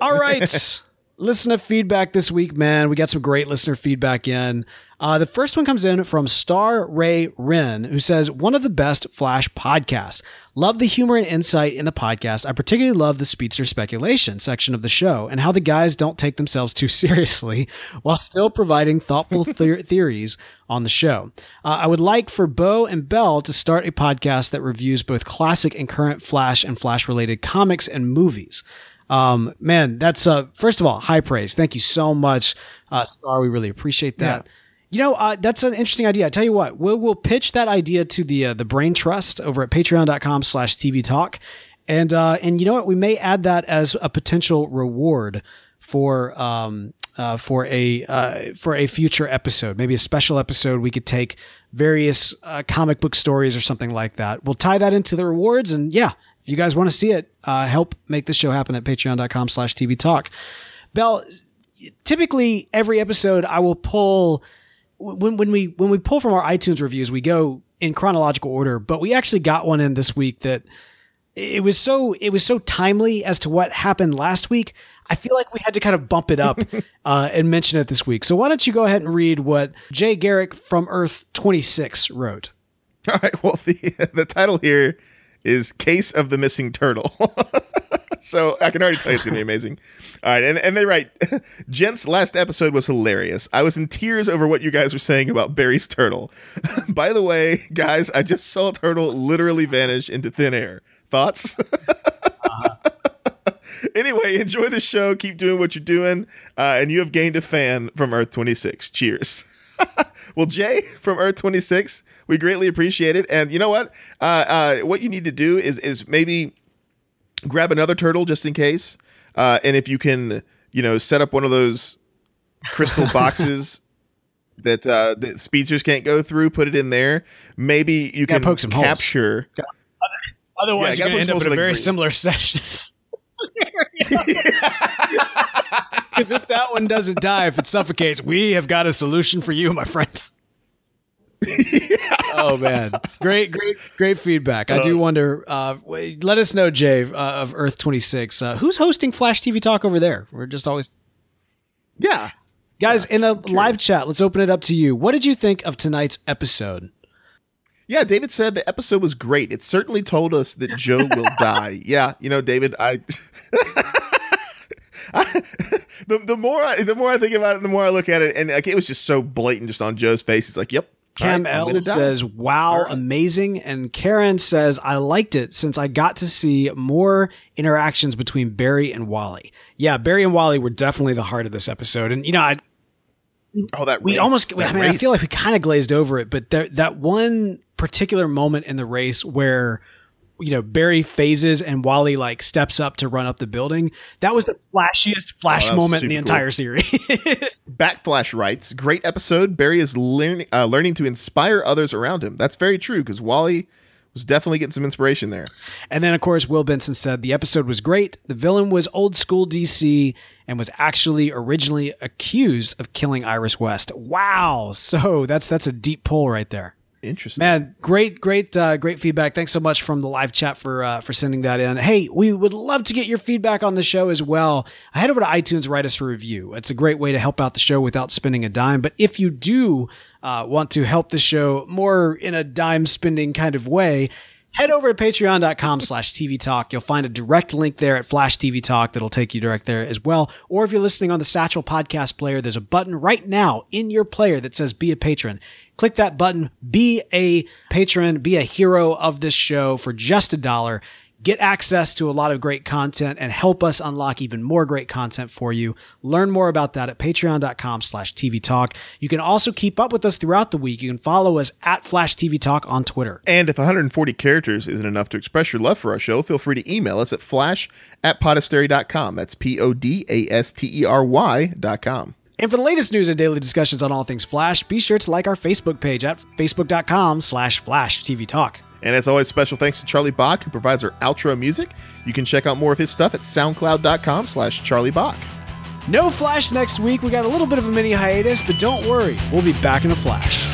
All right. [laughs] listener feedback this week, man. We got some great listener feedback in. Uh, the first one comes in from Star Ray Wren, who says, One of the best Flash podcasts. Love the humor and insight in the podcast. I particularly love the speedster speculation section of the show and how the guys don't take themselves too [laughs] seriously while still providing thoughtful [laughs] the- theories on the show. Uh, I would like for Bo and Bell to start a podcast that reviews both classic and current Flash and Flash related comics and movies. Um, man, that's uh, first of all, high praise. Thank you so much, uh, Star. We really appreciate that. You know, uh, that's an interesting idea. I tell you what, we'll we'll pitch that idea to the uh, the Brain Trust over at patreon.com slash TV Talk. And uh, and you know what? We may add that as a potential reward for um uh, for a uh, for a future episode, maybe a special episode. We could take various uh, comic book stories or something like that. We'll tie that into the rewards, and yeah, if you guys want to see it, uh, help make this show happen at patreon.com slash TV Talk. Bell, typically every episode I will pull when when we when we pull from our iTunes reviews, we go in chronological order, but we actually got one in this week that it was so it was so timely as to what happened last week. I feel like we had to kind of bump it up [laughs] uh, and mention it this week. So why don't you go ahead and read what Jay Garrick from Earth 26 wrote? All right. Well, the [laughs] the title here is Case of the Missing Turtle. [laughs] so I can already tell you it's going to be amazing. All right. And, and they write [laughs] Gents, last episode was hilarious. I was in tears over what you guys were saying about Barry's turtle. [laughs] By the way, guys, I just saw a turtle literally vanish into thin air. Thoughts? anyway, enjoy the show. Keep doing what you're doing. Uh, and you have gained a fan from Earth 26. Cheers. [laughs] well, Jay from Earth 26, we greatly appreciate it. And you know what? Uh, uh, what you need to do is is maybe grab another turtle just in case. Uh, and if you can, you know, set up one of those crystal [laughs] boxes that uh, that speedsters can't go through, put it in there. Maybe you Gotta can poke some holes. capture. Otherwise, Yeah, you're going to end up in a very like- similar [laughs] session. Because if that one doesn't die, if it suffocates, we have got a solution for you, my friends. [laughs] Oh man, great, great, great feedback. I do wonder. Uh, let us know, Jay uh, of Earth Twenty Six. Uh, who's hosting Flash TV Talk over there? We're just always Yeah. guys in a live chat. Let's open it up to you. What did you think of tonight's episode? Yeah, David said the episode was great. It certainly told us that Joe will [laughs] die. Yeah, you know, David, I, [laughs] I- [laughs] the the more I, the more I think about it, the more I look at it, and like it was just so blatant, just on Joe's face. It's like, yep. Cam right, L says, "Wow, right. amazing!" And Karen says, "I liked it since I got to see more interactions between Barry and Wally." Yeah, Barry and Wally were definitely the heart of this episode, and you know, I, "Oh, that we race, almost I that mean I feel like we kind of glazed over it, but there, that one particular moment in the race where you know Barry phases and Wally like steps up to run up the building, that was the flashiest flash Oh, moment in the cool. entire series. [laughs] Backflash writes, "Great episode. Barry is learning uh, learning to inspire others around him. That's very true because Wally was definitely getting some inspiration there. And then, of course, Will Benson said the episode was great. The villain was old school DC and was actually originally accused of killing Iris West. Wow! So that's that's a deep pull right there. Interesting. Man, great, great, uh, great feedback. Thanks so much from the live chat for uh, for sending that in. Hey, we would love to get your feedback on the show as well. Head over to iTunes, write us a review. It's a great way to help out the show without spending a dime. But if you do uh, want to help the show more in a dime spending kind of way, head over to patreon.com slash TV Talk. You'll find a direct link there at Flash TV Talk that'll take you direct there as well. Or if you're listening on the Satchel Podcast Player, there's a button right now in your player that says Be a Patron. Click that button, be a patron, be a hero of this show for just a dollar. Get access to a lot of great content and help us unlock even more great content for you. Learn more about that at patreon.com slash TV Talk. You can also keep up with us throughout the week. You can follow us at Flash TV Talk on Twitter. And if 140 characters isn't enough to express your love for our show, feel free to email us at flash at podastery.com. That's P O D A S T E R Y dot com. And for the latest news and daily discussions on all things Flash, be sure to like our Facebook page at facebook.com slash Flash TV Talk. And as always, special thanks to Charlie Bock, who provides our outro music. You can check out more of his stuff at soundcloud.com slash Charlie Bock. No Flash next week. We got a little bit of a mini hiatus, but don't worry, we'll be back in a flash.